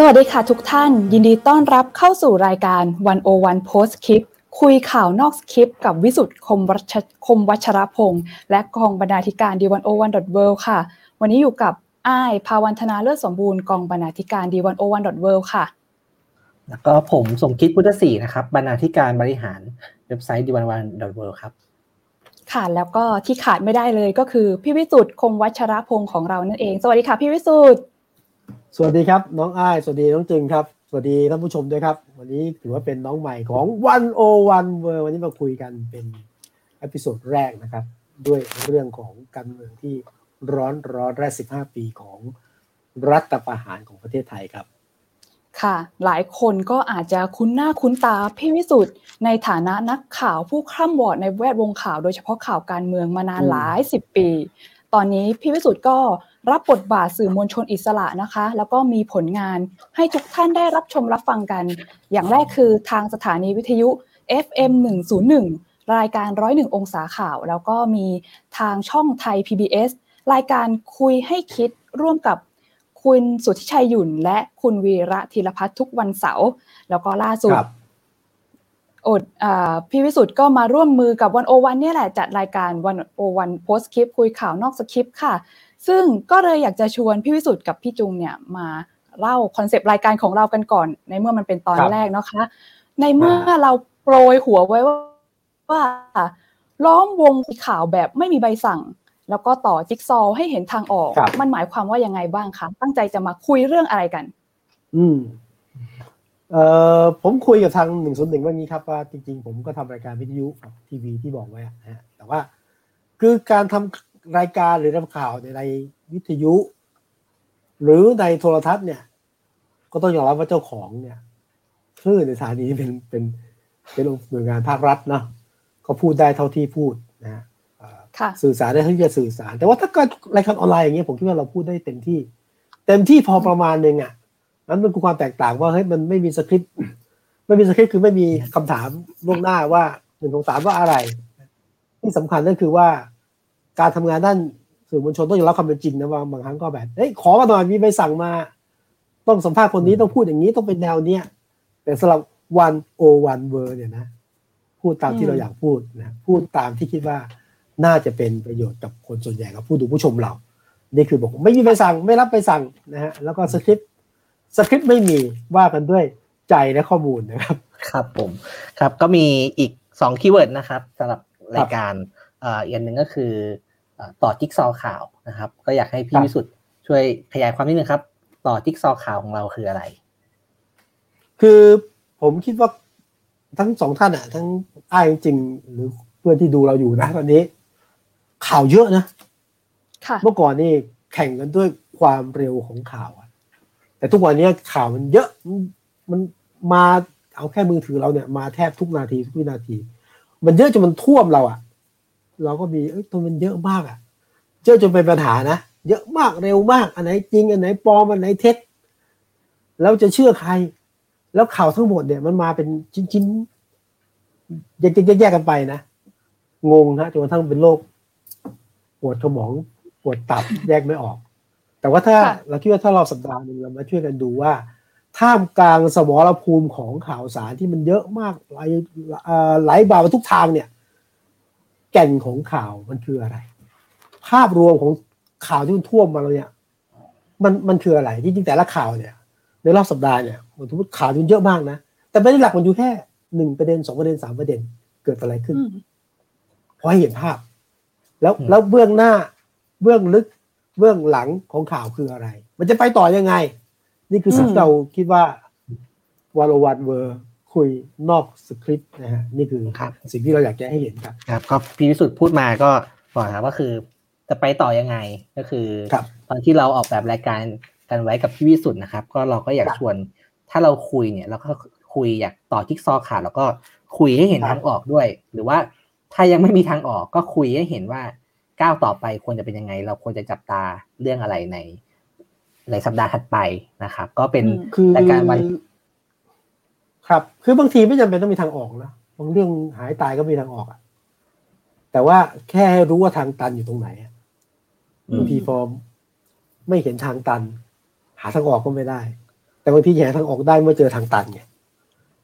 สวัสดีค่ะทุกท่าน ยินดีต้อนรับเข้าสู่รายการ 101 Post คลิปคุยข่าวนอกคลิปกับวิสุทธ์คมวัชคมวัชรพงศ์และกองบรรณาธิการ d101.world ค่ะ วันนี้อยู่กับอ้ายภาวันธนาเลิศสมบูรณ์กองบรรณาธิการ d101.world ค่ะ แล้วก็ผมสมคิดพุทธศรีนะครับบรรณาธิการบริหารเว็บไซต์ d101.world ครับค่ะแล้วก็ที่ขาดไม่ได้เลยก็คือพี่วิสุทธ์คมวัชรพงศ์ของเรานั่นเอง สวัสดีค่ะพี่วิสุทธ์ สวัสดีครับ น้องอ้าย สวัสดีน้องจึงครับ สวัสดีท่านผู้ชมด้วยครับ วันนี้ถือว่าเป็นน้องใหม่ของ One O One World วันนี้มาคุยกันเป็น episode แรกนะครับ ด้วยเรื่องของการเมืองที่ร้อนร้อนแรง 15 ปีของรัฐประหารของประเทศไทยครับ ค่ะ หลายคนก็อาจจะคุ้นหน้าคุ้นตาพี่วิสุทธ์ในฐานะนักข่าวผู้คร่ำวอดในแวดวงข่าว โดยเฉพาะข่าวการเมืองมานานหลายสิบปี ตอนนี้พี่วิสุทธ์ก็ รับบทบาทสื่อมวลชนอิสระนะคะ แล้วก็มีผลงานให้ทุกท่านได้รับชมรับฟังกัน อย่างแรกคือทางสถานีวิทยุ FM 101 รายการร้อยหนึ่งองศาข่าว แล้วก็มีทางช่องไทย PBS รายการคุยให้คิดร่วมกับคุณสุทธิชัยหยุ่น และคุณวีระธีรพัฒน์ทุกวันเสาร์แล้วก็ล่าสุดครับอดอ่าพี่วิสุทธ์ก็มาร่วมมือกับวันโอวันเนี่ยแหละจัดรายการวันโอวันโพสคลิปคุยข่าวนอกสคริปต์ค่ะ ซึ่งก็เลยอยากจะชวนพี่วิสุทธ์กับพี่จุงเนี่ยมาเล่าคอนเซปต์รายการของเรากันก่อน ในเมื่อมันเป็นตอนครับแรกนะคะ ในเมื่อเราโปรยหัวไว้ว่าว่าล้อมวงข่าวแบบไม่มีใบสั่ง แล้วก็ต่อจิ๊กซอว์ให้เห็นทางออกครับมันหมายความว่ายังไงบ้างคะตั้งใจจะมาคุยเรื่องอะไรกัน อืมเอ่อผมคุยกับทางหนึ่งส่วนหนึ่งว่างี้ครับว่าจริงๆ ผมก็ทำรายการวิทยุกับทีวีที่บอกไว้อะนะฮะแต่ว่า คือการทำ รายการหรือทำข่าวในในวิทยุ หรือในโทรทัศน์เนี่ย ก็ต้องยอมรับว่าเจ้าของเนี่ยคลื่นในสถานีนี้เป็นเป็นเป็นหน่วยงานภาครัฐเนาะก็พูดได้เท่าที่พูดนะฮะเอ่อค่ะสื่อสารได้เท่าที่จะสื่อสาร แต่ว่าถ้าเกิดรายการออนไลน์อย่างเงี้ยผมคิดว่าเราพูดได้เต็มที่ เต็มที่พอประมาณหนึ่งอะนั้นมันคือความแตกต่างว่าเฮ้ยมันไม่มีสคริปต์ไม่มีสคริปต์คือไม่มีคำถามล่วงหน้าว่าหนึ่งสองสามว่าอะไร ที่สำคัญก็คือว่า การทำงานด้านสื่อมวลชนต้องยอมรับความเป็นจริงนะว่าบางครั้งก็แบบเฮ้ยขอมาหน่อยมีใบสั่งมา ต้องสัมภาษณ์คนนี้ต้องพูดอย่างนี้ต้องเป็นแนวเนี้ยแต่สำหรับวันโอวันเวอร์เนี่ยนะ พูดตามที่เราอยากพูดนะพูดตามที่คิดว่าน่าจะเป็นประโยชน์กับคนส่วนใหญ่กับผู้ดูผู้ชมเรา นี่คือบอกไม่มีใบสั่งไม่รับใบสั่งนะฮะแล้วก็สคริปต์สคริปต์ไม่มีว่ากันด้วยใจและข้อมูลนะครับ ครับผมครับก็มีอีกสองคีย์เวิร์ดนะครับสำหรับรายการอ่ออีกอันหนึ่งก็คือ ต่อจิ๊กซอว์ข่าวนะครับ ก็อยากให้พี่ครับวิสุทธ์ช่วยขยายความนิดนึงครับ ต่อจิ๊กซอว์ข่าวของเราคืออะไร คือผมคิดว่าทั้งสองท่านอะ ทั้งอ้ายจริงๆหรือเพื่อนที่ดูเราอยู่นะตอนนี้ ข่าวเยอะนะค่ะเมื่อก่อนนี่แข่งกันด้วยความเร็วของข่าวอะแต่ทุกวันนี้ข่าวมันเยอะมันมันมาเอาแค่มือถือเราเนี่ยมาแทบทุกนาทีทุกวินาที มันเยอะจนมันท่วมเราอะ เราก็มีเอ้ยตัวมันเยอะมากอะเยอะจนเป็นปัญหานะเยอะมากเร็วมากอันไหนจริงอันไหนปลอมอันไหนเท็จแล้วจะเชื่อใคร แล้วข่าวทั้งหมดเนี่ยมันมาเป็นชิ้นๆแยกๆแยกๆกันไปนะงงนะจนกระทั่งเป็นโรคปวดสมองปวดตับแยกไม่ออก แต่ว่าถ้าค่ะเราคิดว่าถ้าเราสัปดาห์หนึ่งเรามาช่วยกันดูว่าท่ามกลางสมรภูมิของข่าวสารที่มันเยอะมากไหลเอ่อไหลบ่าไปทุกทางเนี่ยแก่นของข่าวมันคืออะไร ภาพรวมของข่าวที่มันท่วมมาเราเนี่ย มันมันคืออะไรที่จริงแต่ละข่าวเนี่ย ในรอบสัปดาห์เนี่ยมันทุกข่าวมันเยอะมากนะแต่ประเด็นหลักมันอยู่แค่หนึ่งประเด็นสองประเด็นสามประเด็นเกิดอะไรขึ้นอืมพอให้เห็นภาพ แล้วอืมแล้วเบื้องหน้าเบื้องลึกเบื้องหลังของข่าวคืออะไร มันจะไปต่อยังไง นี่คือสิ่งอืมที่เราคิดว่าวันวันเวอร์ คุยนอกสคริปต์นะฮะนี่คือครับ สิ่งที่เราอยากจะให้เห็นครับ ครับก็พี่วิสุทธ์พูดมาก็บอกนะครับว่าคือจะไปต่อยังไงก็คือครับ ตอนที่เราออกแบบรายการกันไว้กับพี่วิสุทธ์นะครับ ก็เราก็อยากครับชวน ถ้าเราคุยเนี่ยเราก็คุยอยากต่อจิ๊กซอว์ข่าวแล้วก็คุยให้เห็นครับ ทางออกด้วย หรือว่าถ้ายังไม่มีทางออกก็คุยให้เห็นว่าก้าวต่อไปควรจะเป็นยังไง เราควรจะจับตาเรื่องอะไรใน ในสัปดาห์ถัดไปนะครับ ก็เป็นอืม คือรายการวัน ครับ คือบางทีไม่จำเป็นต้องมีทางออกนะบางเรื่องหายตายก็มีทางออกอะแต่ว่าแค่ให้รู้ว่าทางตันอยู่ตรงไหนอะอืมบางทีพอไม่เห็นทางตัน หาทางออกก็ไม่ได้ แต่แต่บางทีแหาทางออกได้เมื่อเจอทางตันไง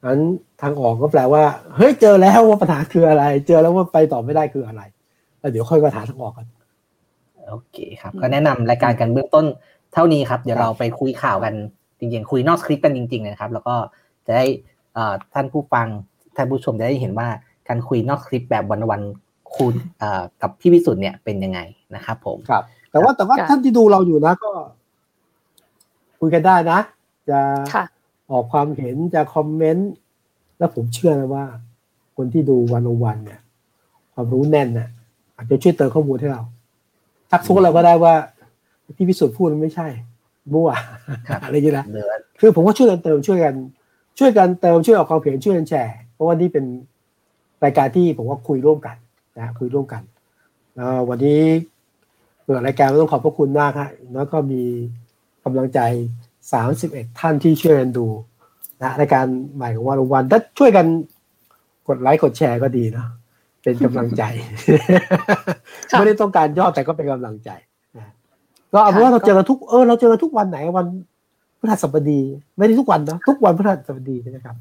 นั้นทางออกก็แปลว่า เฮ้ยเจอแล้วว่าปัญหาคืออะไร เจอแล้วว่าไปต่อไม่ได้คืออะไรแล้วเดี๋ยวค่อยมาหาทางออกกันโอเคครับ ก็แนะนำรายการกันเบื้องต้นเท่านี้ครับ เดี๋ยวเราไปคุยข่าวกันจริงๆ คุยนอกสคริปต์กันจริงๆนะครับ แล้วก็จะได้เอ่อ ท่านผู้ฟังท่านผู้ชมจะได้เห็นว่าการคุยนอกสคริปต์แบบวันๆคุณเอ่อกับพี่วิสุทธ์เนี่ยเป็นยังไงนะครับผมครับ แต่ว่าแต่ว่าครับท่านที่ดูเราอยู่นะก็ คุยกันได้นะจะค่ะออกความเห็นจะคอมเมนต์แล้วผมเชื่อนะว่า คนที่ดูวันวันเนี่ย ความรู้แน่นน่ะอาจจะช่วยเติมข้อมูลให้เราทักท้วงเราก็ได้ว่าที่พิสูจน์พูดมันไม่ใช่มั่วครับอะไรอย่างเงี้ยนะเดือนคือผมว่าช่วยกันเติมช่วยกัน ช่วยกันเติมช่วยออกความเห็นช่วยกันแชร์ เพราะว่านี่เป็นรายการที่ผมว่าคุยร่วมกันนะคุยร่วมกันแล้ววันนี้เปิดรายการต้องขอบพระคุณมากฮะแล้วก็มีกำลังใจ 31 ท่านที่ช่วยกันดูนะรายการใหม่ของวันวันถ้าช่วยกันกดไลค์กดแชร์ก็ดีเนาะเป็นกำลังใจค่ะไม่ได้ต้องการยอดแต่ก็เป็นกำลังใจนะก็เอาเป็นว่าเราเจอกันทุกเออเราเจอกันทุกวันไหนวัน พฤหัสบดี ไม่ได้ทุกวันนะทุกวันพฤหัสบดีใช่ไหมครับ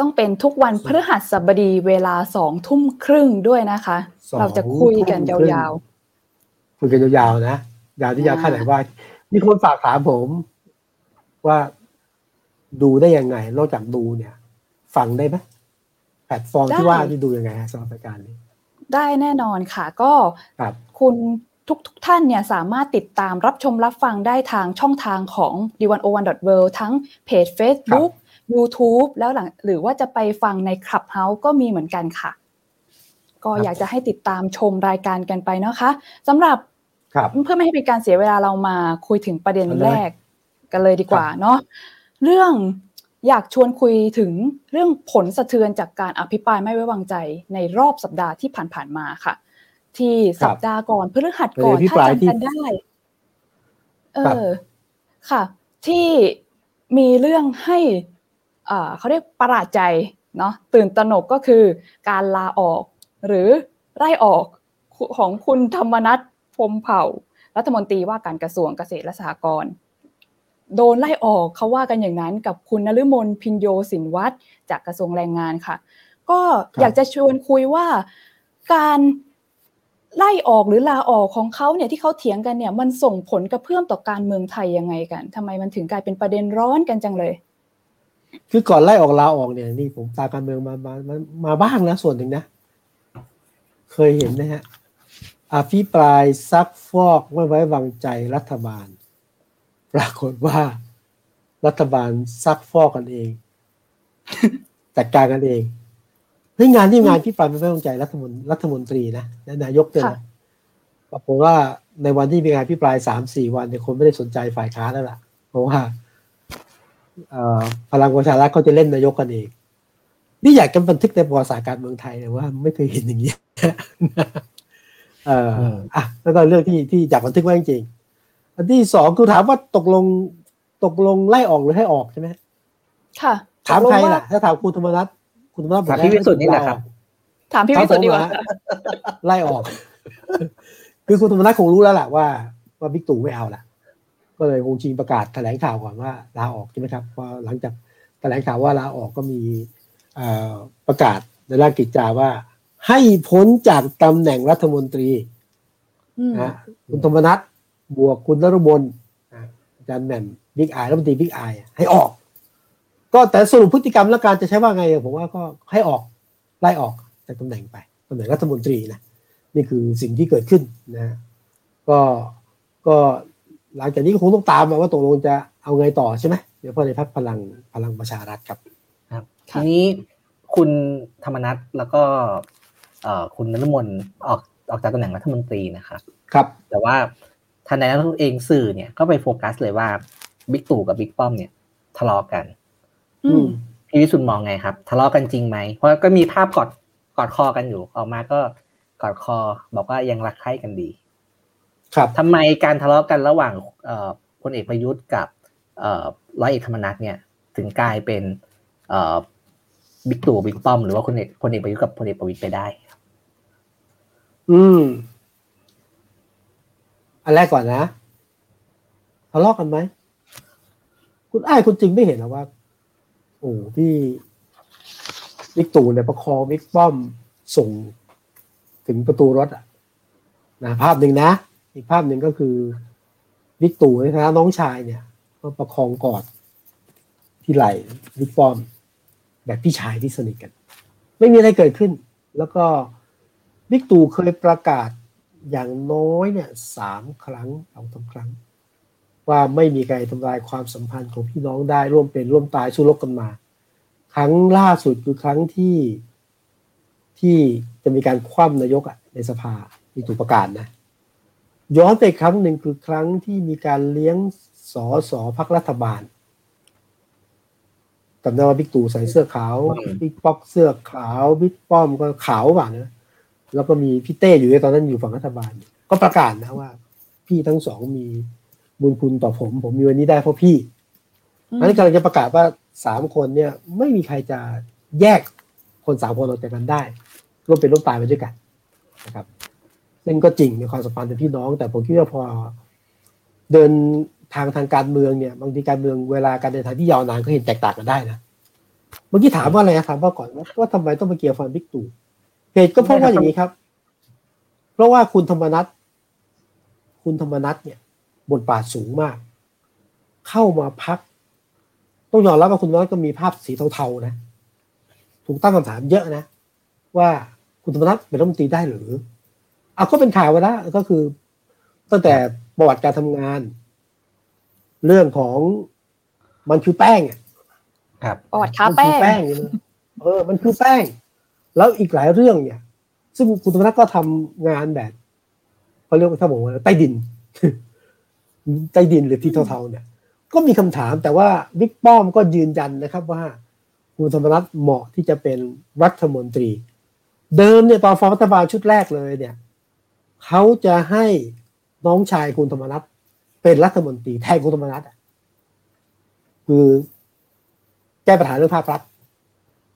ต้องเป็นทุกวันพฤหัสบดีเวลาสองทุ่มครึ่งด้วยนะคะสองเราจะคุยกันยทุ่มครึ่งาวคุยกันยาวๆนะยาวที่ยาวอ่าแค่ไหนว่า มีคนฝากถามผม ว่าดูได้ยังไง นอกจากดูเนี่ย ฟังได้ไหมแพลตฟอร์มที่ว่าที่ดูยังไงฮะสำหรับรายการนี้ๆได้แน่นอนค่ะ ก็ครับคุณ ทุกทุกท่านเนี่ยสามารถติดตามรับชมรับฟังได้ทางช่องทางของ d 1 0 1 w o r l d ทั้งเพจ Facebook YouTube แล้วหลังหรือว่าจะไปฟังใน Clubhouse ก็มีเหมือนกันค่ะ ก็ครับอยากจะให้ติดตามชมรายการกันไปนะคะสำหรับครับเพื่อไม่ให้เป็นการเสียเวลาเรามาคุยถึงประเด็นเอาเลยแรกกันเลยดีกว่าเนาะเรื่องอยากชวนคุยถึงเรื่องผลสะเทือนจากการอภิปรายไม่ไว้วางใจในรอบสัปดาห์ที่ผ่านๆมาค่ะ ที่สัปดาห์ก่อนพฤหัสก่อนเป็นอภิถ้าปรายที่จำกันได้ เอครับอค่ะ ที่มีเรื่องให้อ่าเขาเรียกประหลาดใจเนาะตื่นตระหนกก็คือการลาออก หรือไล่ออกของคุณธรรมนัฐพรหมเผ่า รัฐมนตรีว่าการกระทรวงเกษตรและสหกรณ์โดนไล่ออกเขาว่ากันอย่างนั้นกับคุณนฤมลพินโยสินวัตรจากกระทรวงแรงงานค่ะ ก็ครับอยากจะชวนคุยว่าการ ไล่ออกหรือลาออกของเขาเนี่ยที่เขาเถียงกันเนี่ยมันส่งผลกระเพื่อมต่อการเมืองไทยยังไงกันทำไมมันถึงกลายเป็นประเด็นร้อนกันจังเลย คือก่อนไล่ออกลาออกเนี่ยนี่ผมตามการเมืองมามามามาบ้างนะส่วนหนึ่งนะ เคยเห็นนะฮะอภิปรายซักฟอกไม่ไว้วางใจรัฐบาล ปรากฏว่า รัฐบาลซักฟอกกันเอง จัดการกันเอง เฮ้ยงานที่งานที่ปรายไม่ไว้วางใจรัฐมนรัฐมนตรีนะและนายกด้วยค่ะนะปรากฏว่าในวันที่มีงานพิปรายสามสี่วันเนี่ยคนไม่ได้สนใจฝ่ายค้านแล้วล่ะ เพราะว่าเอ่อพลังประชารัฐเขาจะเล่นนายกกันเองนี่อยากจะบันทึกในประวัติศาสตร์การเมืองไทยเลยว่าไม่เคยเห็นอย่างนี้เอ่ออมอะแล้วก็เรื่องที่ที่อยากบันทึกไว้จริงๆอันที่สองคือถามว่าตกลงตกลงไล่ออกหรือให้ออกใช่ไหมค่ะ ถามใครตกงว่าล่ะ ถ้าถามคุณธรรมนัฐ คุณธรรมนัฐบอกถามพี่วิสุทธิ์นี่แหละครับ ถามพี่วิสุทธิ์ดีกว่าไล่ออก คือคุณธรรมนัฐคงรู้แล้วแหละว่า ว่าบิ๊กตู่ไม่เอาละก็เลยคงชิงประกาศแถลงข่าวก่อนว่าลาออกใช่ไหมครับพอหลังจากแถลงข่าวว่าลาออกก็มีเอ่อประกาศในราชกิจจาว่า ให้พ้นจากตำแหน่งรัฐมนตรีอืมนะคุณธรรมนัฐบวกคุณนรบลอะอาจารย์แหม่มบิ๊กไอรัฐมนตรีบิ๊กไอให้ออก ก็แต่สรุปพฤติกรรมและการจะใช้ว่าไงผมว่าก็ให้ออกไล่ออกจากตำแหน่งไปตำแหน่งรัฐมนตรีนะนี่คือสิ่งที่เกิดขึ้นนะก็ก็หลังจากนี้ก็คงต้องตามมาว่าตกลงจะเอาไงต่อใช่ไหมเดี๋ยวพอในพักพลังพลังประชารัฐครับ ครับค่ะทีนี้คุณธรรมนัฐแล้วก็เอ่อคุณนฤมลออกออกจากตำแหน่งรัฐมนตรีนะครับครับ แต่ว่าทนายรัฐมนตรีเองสื่อเนี่ยก็ไปโฟกัสเลยว่าบิ๊กตู่กับบิ๊กป้อมเนี่ยทะเลาะกันอืม พี่วิสุทธ์มองไงครับ ทะเลาะกันจริงไหม เพราะก็มีภาพกอดกอดคอกันอยู่ ออกมาก็กอดคอ บอกว่ายังรักใคร่กันดี ครับทำไมการทะเลาะกันระหว่างเอ่อพลเอกประยุทธ์กับเอ่อร้อยเอกธรรมนัฐเนี่ย ถึงกลายเป็นเอ่อบิ๊กตู่บิ๊กป้อมหรือว่าคนเอกพลเอกประยุทธ์กับพลเอกประวิตยไปได้ อืม อันแรกก่อนนะทะเลาะกันไหม คุณอ้ายคุณจริงไม่เห็นหรอว่า โอ้ที่วิกตู่เนี่ยประคองวิกป้อมส่งถึงประตูรถอะนะภาพหนึ่งนะ อีกภาพหนึ่งก็คือวิกตู่ในฐานะน้องชายเนี่ยก็ประคองกอดที่ไหล่วิกป้อม แบบพี่ชายที่สนิทกัน ไม่มีอะไรเกิดขึ้น แล้วก็วิกตู่เคยประกาศอย่างน้อยเนี่ยสามครั้งเอาทั้งครั้ง ว่าไม่มีใครทำลายความสัมพันธ์ของพี่น้องได้ร่วมเป็นร่วมตายสู้รบกันมา ครั้งล่าสุดคือครั้งที่ที่จะมีการคว่ำนายกอะในสภามีถูกประกาศนะ ย้อนไปครั้งหนึ่งคือครั้งที่มีการเลี้ยงสอสอพักรัฐบาลจำได้ว่าบิ๊กตู่ใส่เสื้อขาวบิ๊กป๊อกเสื้อขาวบิ๊กป้อมก็ขาวว่านะแล้วก็มีพี่เต้อยู่ในตอนนั้นอยู่ฝั่งรัฐบาล ก็ประกาศนะว่า พี่ทั้งสองมี บุญคุณต่อผม ผมมีวันนี้ได้เพราะพี่อันนี้กำลังจะประกาศว่าสามคนเนี่ย ไม่มีใครจะแยกคนสามคนออกจากกันได้ร่วมเป็นร่วมตายไปด้วยกันนะครับซึ่งก็จริงในความสัมพันธ์เป็นพี่น้อง แต่ผมคิดว่าพอเดินทางทางการเมืองเนี่ย บางทีการเมืองเวลาการเดินทางที่ยาวนานก็เห็นแตกต่างกันได้นะเมื่อกี้ถามว่าอะไรนะถามว่าก่อนว่าว่าทำไมต้องมาเกี่ยวฟันบิ๊กตู่เหตุก็เพราะว่าอย่างนี้ครับ เพราะว่าคุณธรรมนัทคุณธรรมนัทเนี่ย บทบาทสูงมาก เข้ามาพัก ต้องยอมรับว่าคุณน้อยก็มีภาพสีเทาๆนะถูกตั้งคำถามเยอะนะ ว่าคุณธรรมนัฐเป็นรัฐมนตรีได้หรือเอาก็เป็นข่าวไปแล้วก็คือ ตั้งแต่ประวัติการทำงาน เรื่องของมันคือแป้งอะครับประวัติค้ามันแป้คืงแป้งอยู่นะเออ มันคือแป้ง แล้วอีกหลายเรื่องเนี่ย ซึ่งคุณธรรมนัฐก็ทำงานแบบเขาเรียกว่าถ้าบอกว่าใต้ดิน ใต้ดินหรือที่เทาๆเนี่ย ก็มีคำถามแต่ว่าบิ๊กป้อมก็ยืนยันนะครับว่าคุณธรรมนัฐเหมาะที่จะเป็นรัฐมนตรี เดิมเนี่ยตอนฟอร์มรัฐบาลชุดแรกเลยเนี่ยเขาจะให้น้องชายคุณธรรมนัฐเป็นรัฐมนตรีแทนคุณธรรมนัฐคือแก้ปัญหาเรื่องภาพลักษณ์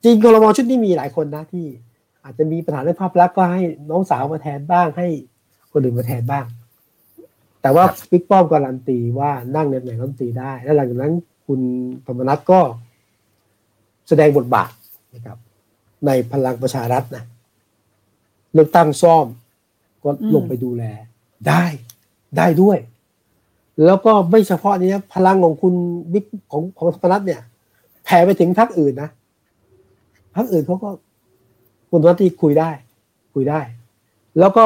จริงกรมชุดนี้มีหลายคนนะที่อาจจะมีปัญหาเรื่องภาพลักษณ์ก็ให้น้องสาวมาแทนบ้างให้คนอื่นมาแทนบ้าง แต่ว่าบิ๊กป้อมการันตีว่านั่งในตำแหน่งรัฐมนตรีได้ และหลังจากนั้นคุณธรรมนัฐก็แสดงบทบาทนะครับ ในพลังประชารัฐนะเลือกตั้งซ่อมก็ลงไปดูแล ได้ได้ด้วย แล้วก็ไม่เฉพาะนี้นะพลังของคุณบิ๊กของของธรรมนัฐเนี่ยแผ่ไปถึงพรรคอื่นนะพรรคอื่นเขาก็คุณธรรมนัฐที่คุยได้ คุยได้ แล้วก็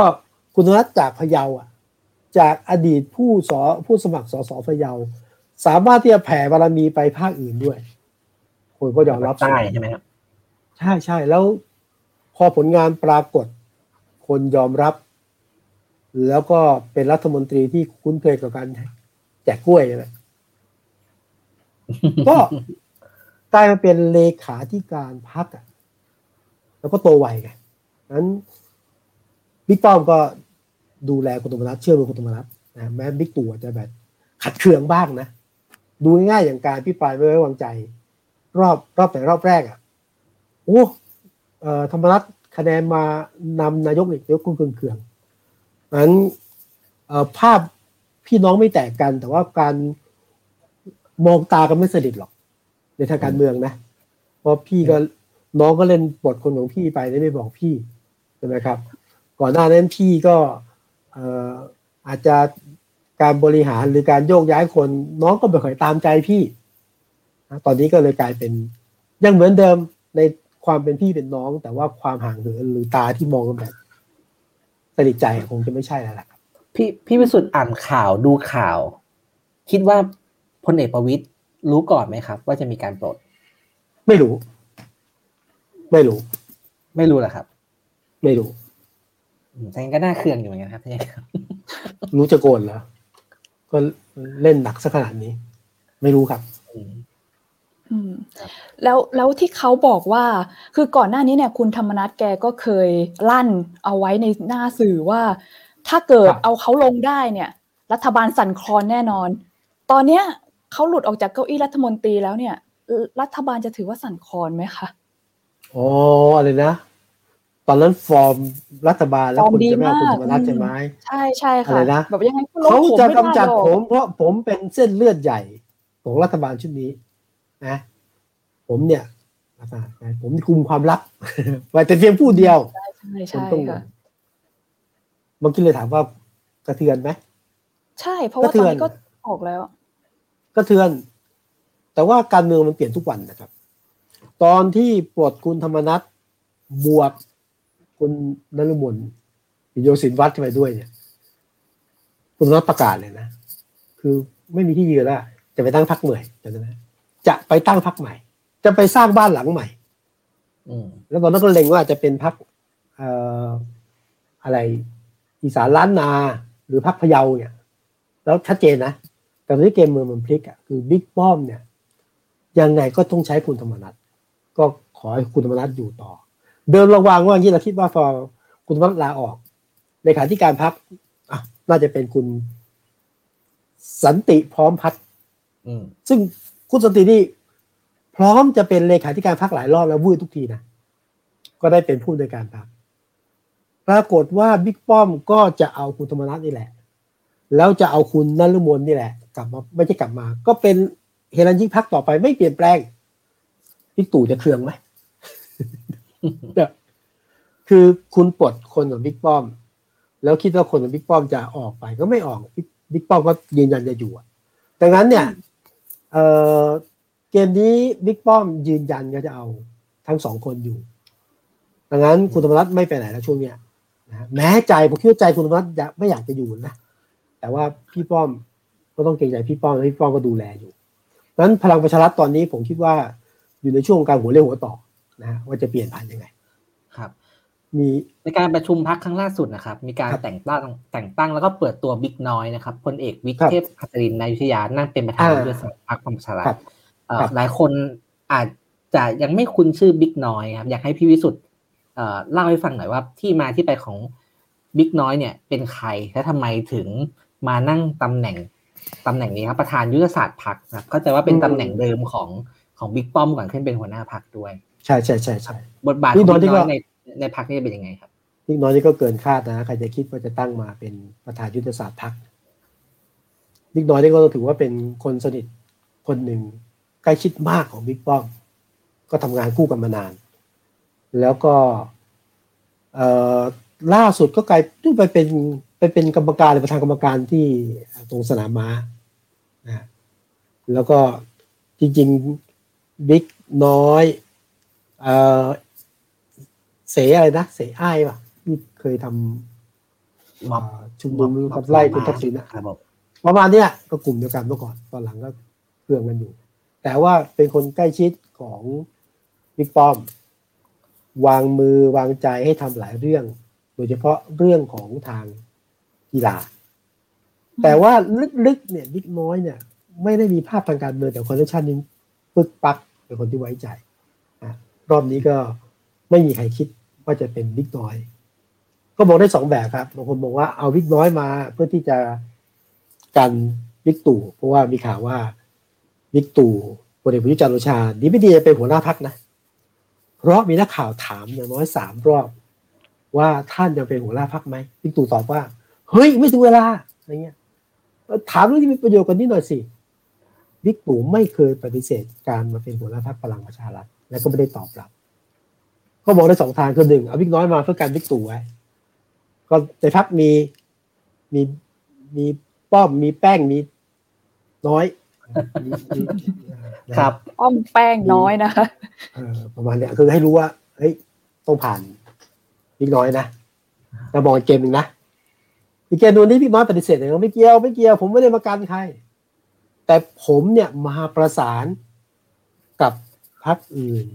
คุณธรรมนัฐจากพะเยาอะ จากอดีตผู้สอผู้สมัครสสพะเยา สามารถที่จะแผ่บารมีไปภาคอื่นด้วยคนก็ยอมรับใต้ใช่ไหมครับใช่ใช่แล้วพอผลงานปรากฏ คนยอมรับ แล้วก็เป็นรัฐมนตรีที่คุ้นเคยกับการแจกกล้วยใช่ไหมก็กลายมาเป็นเลขาธิการพักอะ แล้วก็โตไวไงนั้นบิ๊กป้อมก็ ดูแลคุณธรรมนัฐเชื่อมือคุณธรรมนัฐนะแม้บิ๊กตู่อาจจะแบบขัดเคืองบ้างนะ ดูง่ายอย่างการพิปรายไม่ไว้วางใจ รอบรอบแต่รอบแรกอะโอ้เอ่อธรรมนัฐคะแนนมานำนายกอีกยกคุณเคืองๆนั้นเอ่อภาพพี่น้องไม่แตกกัน แต่ว่าการมองตากันไม่สนิทหรอก ในทางการเมืองนะเพราะพี่ก็น้องก็เล่นบทคนของพี่ไปได้ไม่บอกพี่ใช่ไหมครับ ก่อนหน้านั้นพี่ก็ อ่ออาจจะการบริหารหรือการโยกย้ายคนน้องก็ไม่ค่อยตามใจพี่นะตอนนี้ก็เลยกลายเป็นยังเหมือนเดิมในความเป็นพี่เป็นน้อง แต่ว่าความห่างเหินหรือตาที่มองกันแบบสนิทใจคงจะไม่ใช่แล้วล่ะครับพี่พี่วิสุทธ์อ่านข่าวดูข่าว คิดว่าพลเอกประวิตยรู้ก่อนไหมครับ ว่าจะมีการปลด ไม่รู้ ไม่รู้ ไม่รู้เหรอครับ ไม่รู้อืม แต่งั้นก็น่าเคืองอยู่เหมือนกันครับพี่ครับรู้จะโกนเหรอ ก็เล่นหนักสักขนาดนี้ ไม่รู้ครับอืมอืมแล้วแล้วที่เขาบอกว่า คือก่อนหน้านี้เนี่ย คุณธรรมนัสแกก็เคยลั่นเอาไว้ในหน้าสื่อว่า ถ้าเกิดครับเอาเขาลงได้เนี่ย รัฐบาลสั่นคลอนแน่นอน ตอนเนี้ยเขาหลุดออกจากเก้าอี้รัฐมนตรีแล้วเนี่ย รัฐบาลจะถือว่าสั่นคลอนไหมคะอ๋ออะไรนะ ตอนนั้นฟอร์มรัฐบาลแล้วฟอร์มคนดีจะไม่เอาคุณมากธรรมนัสใช่ไหมใช่ใช่อะค่ะไรนะแบบยังไงก็ลงเขาผมจะไม่ได้กำจัดหรอกผมเพราะผมเป็นเส้นเลือดใหญ่ของรัฐบาลชุดนี้นะ ผมเนี่ยผมคุมความลับไว้แต่เพียงผู้เดียวใช่ใช่ค่ะบางทีเลยถามว่ากระเทือนไหมใช่ เพราะว่าตอนนี้ก็ออกแล้วกระเทือน แต่ว่าการเมืองมันเปลี่ยนทุกวันนะครับ ตอนที่ปลดคุณธรรมนัฐบวก คุณนรุมนโยสินวัตรไปด้วยเนี่ยคุณธรรมนัฐประกาศเลยนะ คือไม่มีที่ยืนแล้วจะไปตั้งพรรคใหม่จำได้ไหมจะไปตั้งพรรคใหม่ จะไปสร้างบ้านหลังใหม่อืมแล้วตอนนั้นก็เล็งว่าจะเป็นพรรคเอ่ออะไรอีสานล้านนา หรือพรรคพะเยาเนี่ย แล้วชัดเจนนะแต่ตอนนี้เกมเมืองมันพลิกอะคือบิ๊กป้อมเนี่ยยังไงก็ต้องใช้คุณธรรมนัฐก็ขอให้คุณธรรมนัฐอยู่ต่อ เดิมระวังว่าอย่างนี้เราคิดว่าพอคุณธรรมนัฐลาออกในขาธิการพักอะน่าจะเป็นคุณสันติพร้อมพัฒน์อืมซึ่งคุณสันตินี่พร้อมจะเป็นเลขาธิการพักหลายรอบแล้ววืดทุกทีนะก็ได้เป็นผู้ในวยการพักปรากฏว่าบิ๊กป้อมก็จะเอาคุณธรรมนัฐนี่แหละ แล้วจะเอาคุณนฤมลนี่แหละ กลับมาไม่ใช่กลับมา ก็เป็นเฮรันยิ่งพักต่อไปไม่เปลี่ยนแปลงบิ๊กตู่จะเคืองไหม เนี่ยคือคุณปลดคนของบิ๊กป้อม แล้วคิดว่าคนของบิ๊กป้อมจะออกไปก็ไม่ออกบิ๊กบิ๊กป้อมก็ยืนยันจะอยู่อะดังนั้นเนี่ยเอ่อเกมนี้บิ๊กป้อมยืนยันก็จะเอาทั้งสองคนอยู่ ดังนั้นคุณธรรมรัฐไม่ไปไหนแล้วช่วงเนี้ยนะแม้ใจผมคิดว่าใจคุณธรรมรัฐอยากไม่อยากจะอยู่นะแต่ว่าพี่ป้อมก็ต้องเกรงใจพี่ป้อมแล้วพี่ป้อมก็ดูแลอยู่ดังนั้นพลังประชารัฐตอนนี้ผมคิดว่าอยู่ในช่วงการหัวเรียวหัวต่อ นะฮะว่าจะเปลี่ยนผ่านยังไง ครับ มีในการประชุมพักครั้งล่าสุดนะครับ มีการครับแต่งตั้งแต่งตั้งแล้วก็เปิดตัวบิ๊กน้อยนะครับพลเอกวิกครับเทพหัตถรินนายุทธยานั่งเป็นประธานอ่ายุทธศาสตร์พรรคพลังประชารัฐครับเอ่อครับหลายคนอาจจะยังไม่คุ้นชื่อบิ๊กน้อยครับอยากให้พี่วิสุทธ์เอ่อเล่าให้ฟังหน่อยว่าที่มาที่ไปของบิ๊กน้อยเนี่ยเป็นใครและทำไมถึงมานั่งตำแหน่งตำแหน่งนี้ครับประธานยุทธศาสตร์พรรคนะครับก็จะว่าเป็นตำแหน่งเดิมของของบิ๊กป้อมก่อนขึ้นเป็นหัวหน้าพรรคด้วย ใช่ใช่ใช่ใช่บทบาทบิ๊ของกน้อยบิ๊กน้อยนี่ก็ในในพรรคนี่เป็นยังไงครับนิดน้อยนี่ก็เกินคาดนะใครจะคิดว่าจะตั้งมาเป็นประธานยุทธศาสตร์พรรคนิดน้อยนี่ก็ถือว่าเป็นคนสนิทคนหนึ่งใกล้ชิดมากของบิ๊กป้อมก็ทำงานคู่กันมานาน แล้วก็เอ่อล่าสุดก็กลายไปเป็นไปเป็นกรรมการหรือประธานกรรมการที่ตรงสนามม้านะแล้วก็จริงๆบิ๊กน้อย เอ่อเสอะไรนะ เสอ้ายป่ะที่เคยทำม็อบเอ่อชุมนุมกับไล่คุณทักษิณนะครับผมประมาณเนี้ยก็กลุ่มเดียวกันเมื่อก่อน ตอนหลังก็เครื่องกันอยู่ แต่ว่าเป็นคนใกล้ชิดของบิ๊กป้อม วางมือวางใจให้ทำหลายเรื่อง โดยเฉพาะเรื่องของทางกีฬา แต่ว่าลึกๆเนี่ยบิ๊กน้อยเนี่ย ไม่ได้มีภาพทางการเมืองแต่คอนเนคชั่นนี้ปึกปักเป็นคนที่ไว้ใจอะ รอบนี้ก็ไม่มีใครคิดว่าจะเป็นบิ๊กน้อย ก็มองได้สองแบบครับบางคนบอกว่าเอาบิ๊กน้อยมาเพื่อที่จะกันบิ๊กตู่เพราะว่ามีข่าวว่าบิ๊กตู่พลเอกประยุทธ์จันทร์โอชาดีไม่ดีจะเป็นหัวหน้าพรรคนะ เพราะมีนักข่าวถามอย่างน้อยสามรอบ ว่าท่านจะเป็นหัวหน้าพรรคไหมบิ๊กตู่ตอบว่า เฮ้ยไม่ถึงเวลาอะไรเงี้ยถามเรื่องที่มีประโยชน์กันนิดหน่อยสิบิ๊กตู่ไม่เคยปฏิเสธการมาเป็นหัวหน้าพรรคพลังประชารัฐ และก็ไม่ได้ตอบรับก็มองได้สองทางคือหนึ่งเอาบิ๊กน้อยมาเพื่อกันบิ๊กตู่ไว้ก็ในพักมีมีมีป้อมมีแป้งมีน้อยมีมีนะครับอ้อมแป้งน้อยนะคะเออประมาณเนี้ยคือให้รู้ว่าเฮ้ยต้องผ่านบิ๊กน้อยนะแต่มองอีกเกมหนึ่งนะอีกเกมหนึงที่บิ๊กน้อยปฏิเสธเลยว่าไม่เกี่ยวไม่เกี่ยวผมไม่ได้มากันใคร แต่ผมเนี่ยมาประสานกับพ รรคอื่น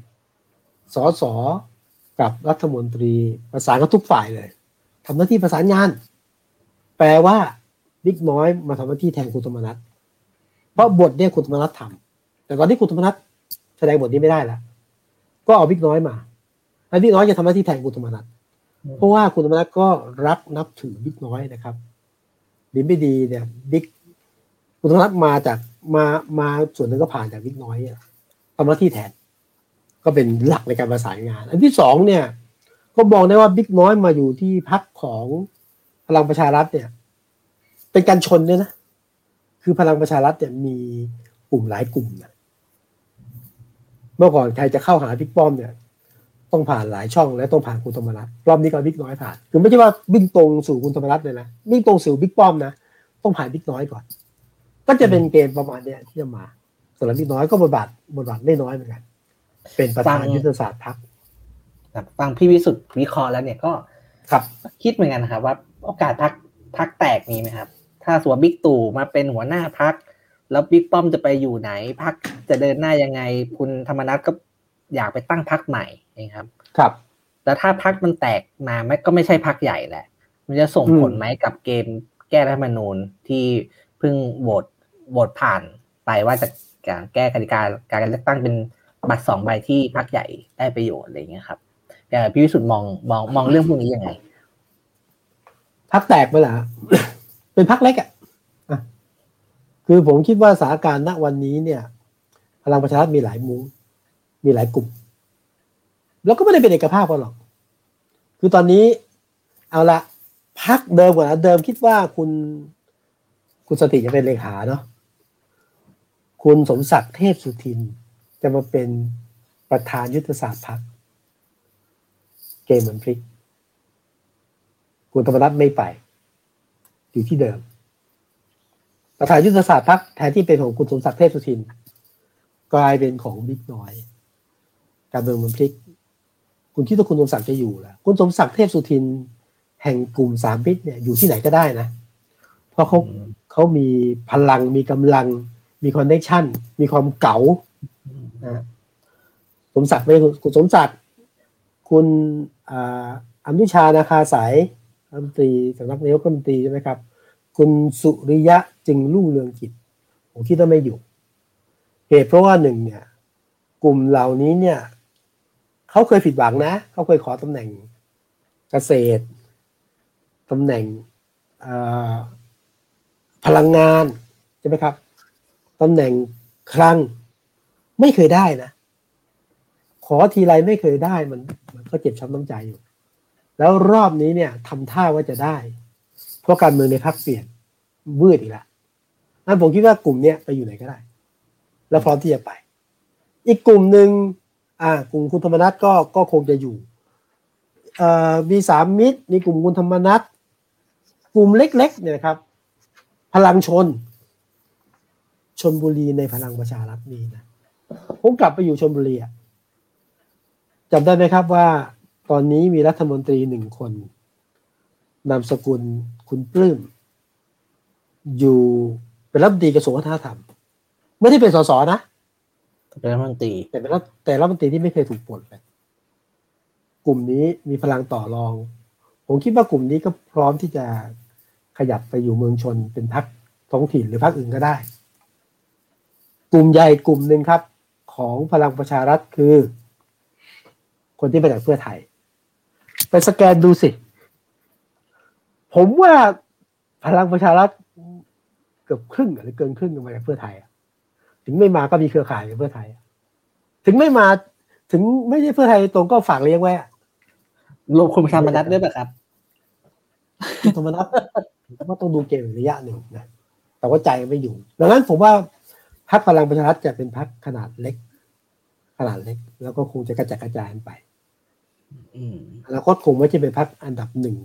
สสกับรัฐมนตรีประสานกับทุกฝ่ายเลยทำหน้าที่ประสานงาน แปลว่าบิ๊กน้อยมาทำหน้าที่แทนคุณธรรมนัฐเพราะบทเนี่ยคุณธรรมนัฐทำแต่ตอนที่คุณธรรมนัฐแสดงบทนี้ไม่ได้แล้วก็เอาบิ๊กน้อยมาแล้วบิ๊กน้อยจะทำหน้าที่แทนคุณธรรมนัฐเพราะว่าคุณธรรมนัฐก็รักนับถือบิ๊กน้อยนะครับดีไม่ดีเนี่ยบิ๊กคุณธรรมนัฐมาจากมามาส่วนหนึ่งก็ผ่านจากบิ๊กน้อยอะทำหน้าที่แทน ก็เป็นหลักในการประสานงาน อันที่สองเนี่ยก็มองได้ว่าบิ๊กน้อยมาอยู่ที่พักของพลังประชารัฐเนี่ย เป็นการชนด้วยนะ คือพลังประชารัฐเนี่ยมีกลุ่มหลายกลุ่มนะเมื่อก่อนใครจะเข้าหาบิ๊กป้อมเนี่ย ต้องผ่านหลายช่องและต้องผ่านคุณธรรมรัฐรอบนี้ก็บิ๊กน้อยผ่านคือไม่ใช่ว่าวิ่งตรงสู่คุณธรรมรัฐเลยนะวิ่งตรงสู่บิ๊กป้อมนะต้องผ่านบิ๊กน้อยก่อน ก็จะเป็นเกมประมาณเนี้ยที่จะมาส่วนบิ๊กน้อยก็บทบาทบทบาทไม่น้อยเหมือนกัน เป็นประธานยุทธศาสตร์พรรคครับฟังพี่วิสุทธ์วิเคราะห์แล้วเนี่ยก็ครับคิดเหมือนกันนะครับ ว่าโอกาสพักพักแตกมีไหมครับ ถ้าสมมติบิ๊กตู่มาเป็นหัวหน้าพัก แล้วบิ๊กป้อมจะไปอยู่ไหนพักจะเดินหน้ายังไง คุณธรรมนัฐก็อยากไปตั้งพักใหม่นะครับ ครับ แล้วถ้าพักมันแตกมาไม่ก็ไม่ใช่พักใหญ่แหละ มันจะส่งอืมผลไหมกับเกมแก้รัฐธรรมนูญที่เพิ่งโหวตโหวตผ่านไปว่าจะการแก้กติกาการเลือกตั้งเป็น บัตรสองใบที่พักใหญ่ได้ประโยชน์อะไรเงี้ยครับแต่พี่วิสุทธ์มองมองมองเรื่องพวกนี้ยังไงพักแตกไปแล้วเป็นพักเล็กอะอะคือผมคิดว่าสถานการณ์ณวันนี้เนี่ย พลังประชารัฐมีหลายมุ้งมีหลายกลุ่ม แล้วก็ไม่ได้เป็นเอกภาพกันหรอก คือตอนนี้เอาละพักเดิมก่อนนะเดิมคิดว่าคุณ คุณสติจะเป็นเลขาเนาะคุณสมศักดิ์เทพสุทิน จะมาเป็นประธานยุทธศาสตร์พักเกมเหมือนพลิก คุณธรรมนัฐไม่ไป อยู่ที่เดิม ประธานยุทธศาสตร์พักแทนที่เป็นของคุณสมศักดิ์เทพสุทิน กลายเป็นของบิ๊กน้อย การเมืองมันพลิก คุณคิดว่าคุณสมศักดิ์จะอยู่เหรอคุณสมศักดิ์เทพสุทิน แห่งกลุ่มสามมิตรเนี่ยอยู่ที่ไหนก็ได้นะ เพราะเขาเขามีพลังมีกำลัง มี connection มีความเก๋า นะสมศักดิ์ไม่คุณสมศักดิ์คุณอ่าอนุชานาคาศัยรัฐมนตรีสำนักนายกรัฐมนตรีใช่ไหมครับ คุณสุริยะจึงรุ่งเรืองกิจ ผมคิดว่าไม่อยู่ เหตุเพราะว่าหนึ่งเนี่ย กลุ่มเหล่านี้เนี่ยเขาเคยผิดหวังนะเขาเคยขอตำแหน่งเกษตรตำแหน่งพลังงานใช่ไหมครับตำแหน่งคลัง ไม่เคยได้นะ ขอทีไรไม่เคยได้มัน มันก็เจ็บช้ำน้ำใจอยู่ แล้วรอบนี้เนี่ยทำท่าว่าจะได้ เพราะการเมืองในพรรคเปลี่ยนวืดอีกแล้วนั่นผมคิดว่ากลุ่มเนี้ยไปอยู่ไหนก็ได้ แล้วพร้อมที่จะไป อีกกลุ่มหนึ่งอ่ากลุ่มคุณธรรมนัฐก็ก็คงจะอยู่เอ่อมีสามมิตรมีกลุ่มคุณธรรมนัฐกลุ่มเล็ก ๆ เนี่ยนะครับ พลังชนชนบุรีในพลังประชารัฐมีนะ ผมกลับไปอยู่ชนบุรีอะจำได้ไหมครับว่า ตอนนี้มีรัฐมนตรีหนึ่งคนนามสกุลคุณปลื้มอยู่เป็นรัฐมนตรีกระทรวงวัฒนธรรม ไม่ได้เป็นสสนะเป็นรัฐมนตรี แต่เป็นรัฐแต่รัฐมนตรีที่ไม่เคยถูกปลดไปกลุ่มนี้มีพลังต่อรอง ผมคิดว่ากลุ่มนี้ก็พร้อมที่จะขยับไปอยู่เมืองชนเป็นพรรคท้องถิ่นหรือพรรคอื่นก็ได้ กลุ่มใหญ่กลุ่มหนึ่งครับ ของพลังประชารัฐคือ คนที่มาจากเพื่อไทย ไปสแกนดูสิ ผมว่าพลังประชารัฐเกือบครึ่งหรือเกินครึ่งมาจากเพื่อไทยอะถึงไม่มาก็มีเครือข่ายกับเพื่อไทยอะถึงไม่มาถึงไม่ใช่เพื่อไทยตรงก็ฝากเลี้ยงไว้อะรวมคุณธรรมนัฐด้วยป่ะครับคุณธรรมนัฐผมว่าต้องดูเกมอีกระยะหนึ่งนะแต่ว่าใจไม่อยู่ ดังนั้นผมว่า พรรคพลังประชารัฐจะเป็นพรรคขนาดเล็ก ขนาดเล็ก แล้วก็คงจะกระจัดกระจายกันไปอืมอนาคตคงไม่ใช่เป็นพรรคอันดับหนึ่ง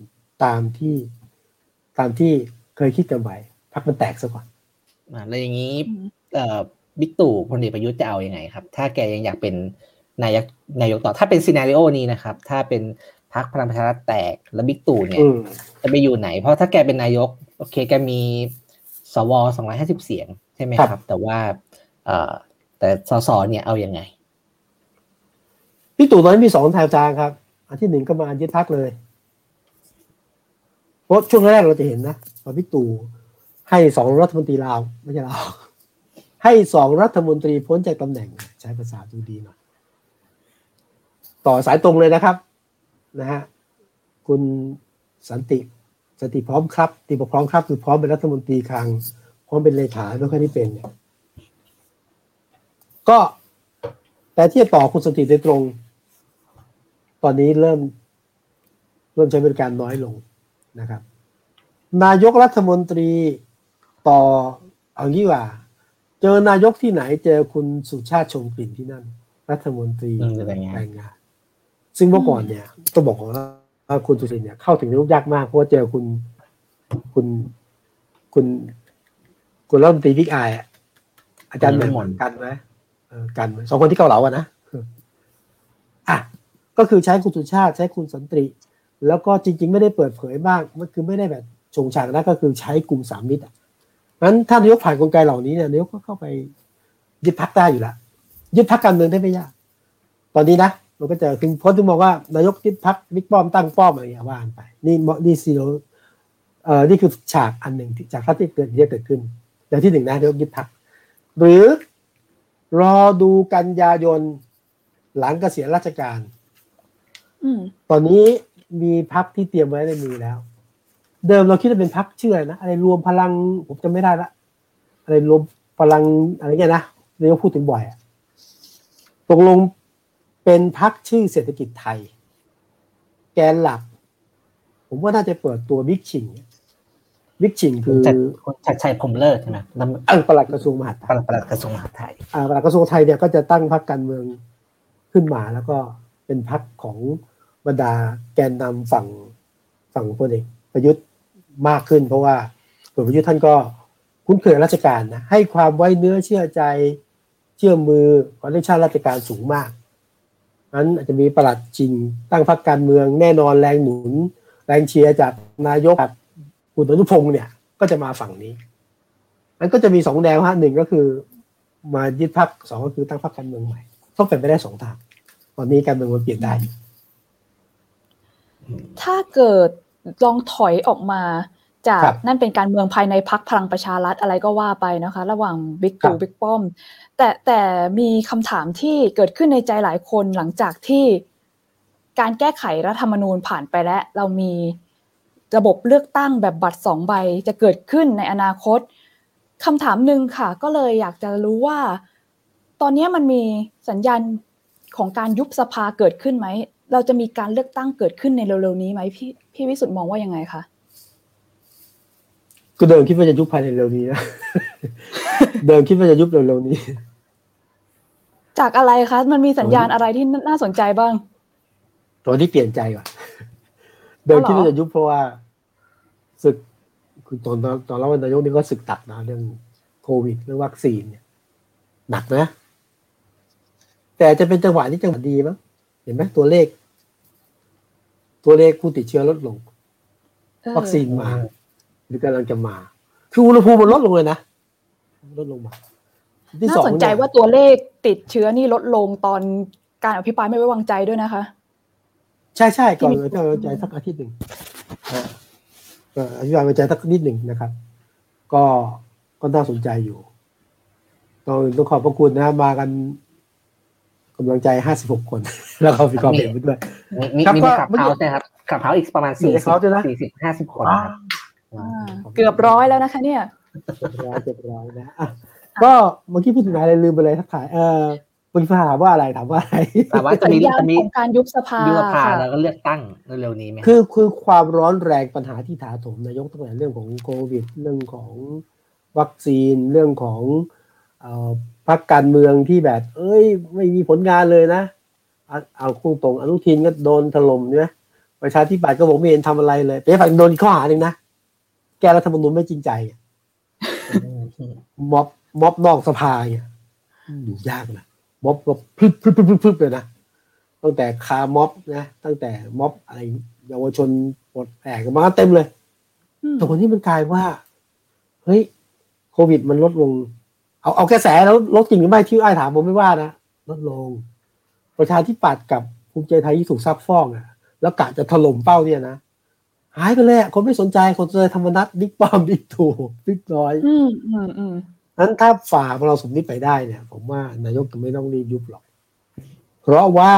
ตามที่ตามที่เคยคิดกันไว้พรรคมันแตกซะก่อนอ่าแล้วอย่างนี้เอ่อบิ๊กตู่พลเอกประยุทธ์จะเอาอยัางไงครับ ถ้าแกยังอยากเป็นนายกนายกต่อถ้าเป็น scenario นี้นะครับ ถ้าเป็นพรรคพลังประชารัฐแตกแล้วบิ๊กตู่เนี่ยอืมจะไปอยู่ไหน เพราะถ้าแกเป็นนายก โอเค แกมีสวสองร้อยห้าสิบเสียง ใช่ไหมครับ แต่ว่าเอ่อแต่สสเนี่ยเอาอยัางไงพี่ตู่ตอนนี้มีสองแถวทางครับ อันที่หนึ่งก็มายึดพักเลยเพราะช่วงแรกเราจะเห็นนะพอพี่ตู่ให้สองรัฐมนตรีลาวไม่ใช่ลาวให้สองรัฐมนตรีพ้นจากตำแหน่ง ใช้ภาษาดูดีหน่อยต่อสายตรงเลยนะครับนะฮะคุณสันติสันติพร้อมครับตีบอกพร้อมครับ คือพร้อมเป็นรัฐมนตรีคลัง พร้อมเป็นเลขาไม่ค่อยได้เป็นเนี่ยก็ แต่ที่จะต่อคุณสันติโดยตรง ตอนนี้เริ่ม เริ่มใช้บริการน้อยลงนะครับ นายกรัฐมนตรีต่อเอางี้ว่า เจอนายกที่ไหนเจอคุณสุชาติชมกลิ่นที่นั่น รัฐมนตรีอืมแรงงานแรงงาน ซึ่งเมื่อก่อนเนี่ยต้องบอกว่าคุณสุชาติเนี่ยเข้าถึงนายกยากมากเพราะว่าเจอคุณคุณคุณ คุณรัฐมนตรีวิกอายอะอาจารย์เหมือนหมอนกันไหมเออกันไหมสองคนที่เกาเหลาอะนะอะก็คือใช้คุณสุชาติใช้คุณสันติ แล้วก็จริง ๆ ไม่ได้เปิดเผยบ้างมันคือไม่ได้แบบชงฉากนะก็คือใช้กลุ่มสามมิตรอะงั้นถ้านายกผ่านกลไกเหล่านี้เนี่ยนายกก็เข้าไปยึดพักได้อยู่แล้วยึดพักการเมืองได้ไม่ยากตอนนี้นะมันก็จะถึงพ้นถึงบอกว่านายกยึดพักบิ๊กป้อมตั้งป้อมอะไรอย่างเงี้ยว่ากันไป นี่นี่ซีโรเอ่อนี่คือฉากอันหนึ่งที่จากที่เกิดที่จะเกิดขึ้น อย่างที่หนึ่งนะนายกยึดพักหรือรอดูกันยายนหลังเกษียณราชการอืมตอนนี้มีพักที่เตรียมไว้ในมือแล้ว เดิมเราคิดว่าเป็นพักชื่ออะไรนะอะไรรวมพลังผมจำไม่ได้ละอะไรรวมพลังอะไรเงี้ยนะเรียกพูดถึงบ่อยอะตกลงเป็นพักชื่อเศรษฐกิจไทย แกนหลัก ผมว่าน่าจะเปิดตัวบิ๊กชิง บิ๊กชิงคือจัดคุณชัดชัยพรหมเลิศใช่ไหมนำเออปลัดกระทรวงมหาดไทปยลัดปลัดกระทรวงมหาดไทยอ่าปลัดกระทรวงไทยเนี่ยก็จะตั้งพรรคการเมืองขึ้นมาแล้วก็เป็นพรรคของบรรดาแกนนำฝั่งฝั่งพลเอกประยุทธ์มากขึ้น เพราะว่าพลเอกประยุทธ์ท่านก็คุ้นเคยกับราชการนะให้ความไว้เนื้อเชื่อใจเชื่อมือคอนเนคชั่นราชการสูงมากนั้นอาจจะมีประหลัดจริงตั้งพรรคการเมืองแน่นอนแรงหนุน แรงเชียร์จากนายก คุณอนุพงศ์เนี่ย ก็จะมาฝั่งนี้มันก็จะมีสองแนวฮะหนึ่งก็คือ มายึดพักสองก็คือตั้งพรรคการเมืองใหม่ต้องเป็นไปได้สองทางตอนนี้การเมืองมันเปลี่ยนได้ ถ้าเกิดลองถอยออกมาจากครับนั่นเป็นการเมืองภายในพักพลังประชารัฐอะไรก็ว่าไปนะคะ ระหว่างบิ๊กครัตู่บบิ๊กป้อม แต่แต่มีคำถามที่เกิดขึ้นในใจหลายคนหลังจากที่การแก้ไขรัฐธรรมนูญผ่านไปแล้ว เรามี ระบบเลือกตั้งแบบบัตรสองใบจะเกิดขึ้นในอนาคตคำถามหนึ่งค่ะ ก็เลยอยากจะรู้ว่า ตอนนี้มันมีสัญญาณของการยุบสภาเกิดขึ้นไหม เราจะมีการเลือกตั้งเกิดขึ้นในเร็วๆนี้ไหมพี่พี่วิสุทธ์มองว่ายังไงคะก็เดิมคิดว่าจะยุบภายในเร็วนี้นะเดิมคิดว่าจะยุบเร็วๆนี้ จากอะไรคะ มันมีสัญญาณอะไรที่น่าสนใจบ้าง ตอนที่เปลี่ยนใจก่อน เดิมคิดว่าจะยุบเพราะว่าศึกคือตอนตอนตอนรับนายกนี่ก็ศึกตัดนะเรื่องโควิดเรื่องวัคซีนเนี่ยหนักนะ แต่จะเป็นจังหวะที่จังหวะดีมั้งเห็นไหมตัวเลข ตัวเลขผู้ติดเชื้อลดลงเออวัคซีนมาหรือกำลังจะมา คืออุณหภูมิมันลดลงเลยนะลดลงมาที่น่าองสนใจเยว่าตัวเลขติดเชื้อนี่ลดลงตอนการอภิปรายไม่ไว้วางใจด้วยนะคะ ใช่ใช่ก่อนที่มีจะไว้ใจสักอาทิตย์หนึ่งเอ่อเอ่ออธิบายไว้ใจสักนิดหนึ่งนะครับ ก็ก็น่าสนใจอยู่ต้องต้องขอบพระคุณนะมากันกำลังใจห้าสิบหกคน แล้วก็มีความเห็นไปด้วยมีมีครับมีก็ขับเมื่อกี้เฮาส์นะครับขับเฮาส์อีกประมาณมีสี่ในสิบ Clubhouse ด้วยนะสี่สิบห้าสิบคนครับอ่าเกือบร้อยแล้วนะคะ เนี่ยเจ็ดร้อยเจ็ดร้อยนะอะก็เมื่อกี้พูดถึงอะไรลืมไปเลยทักทายเออ เมื่อกี้ถามว่าอะไรถามว่าอะไรแต่ว่าจะสัญมีญาณจะมีของการยุบสภายุบสภาค่ะแล้วก็เลือกตั้งเร็วๆนี้ไหมคือคือความร้อนแรงปัญหาที่ถาโถมนายกตั้งแต่เรื่องของโควิด เรื่องของวัคซีนเรื่องของเอ่อพรรคการเมืองที่แบบ เอ้ย ไม่มีผลงานเลยนะเอาเอาคู่ตรงอนุทินก็โดนถล่มใช่ไหมประชาธิปัตย์ก็บอกไม่เห็นทำอะไรเลยเป็นฝ่ายโดนอีกข้อหาหนึ่งนะ แกรัฐธรรมนูญไม่จริงใจอะม็อบม็อบนอกสภาเนี่ยอยู่ยากนะ ม็อบก็พรึบพรึบพรึบพรึบพรึบเลยนะตั้งแต่คาร์ม็อบนะตั้งแต่ม็อบอะไรเยาวชนปลดแอกมาเต็มเลยอืมแต่คนที่มันกลายว่า เฮ้ย โควิดมันลดลง เอาเอากระแสแล้วลดจริงหรือไม่ที่ไอ้ายถามผมไม่ว่านะลดลง ประชาธิปัตย์กับภูมิใจไทยที่ถูกซักฟอกอะ แล้วกะจะถล่มเป้าเนี่ยนะหายไปเลยอะคนไม่สนใจคนสนใจธรรมนัตบิ๊กป้อมบิ๊กตู่บิ๊กน้อย อืมอืมอืม นั้นถ้าฝ่าเราสมนิดไปได้เนี่ย ผมว่านายกจะไม่ต้องรีบยุบหรอก เพราะว่า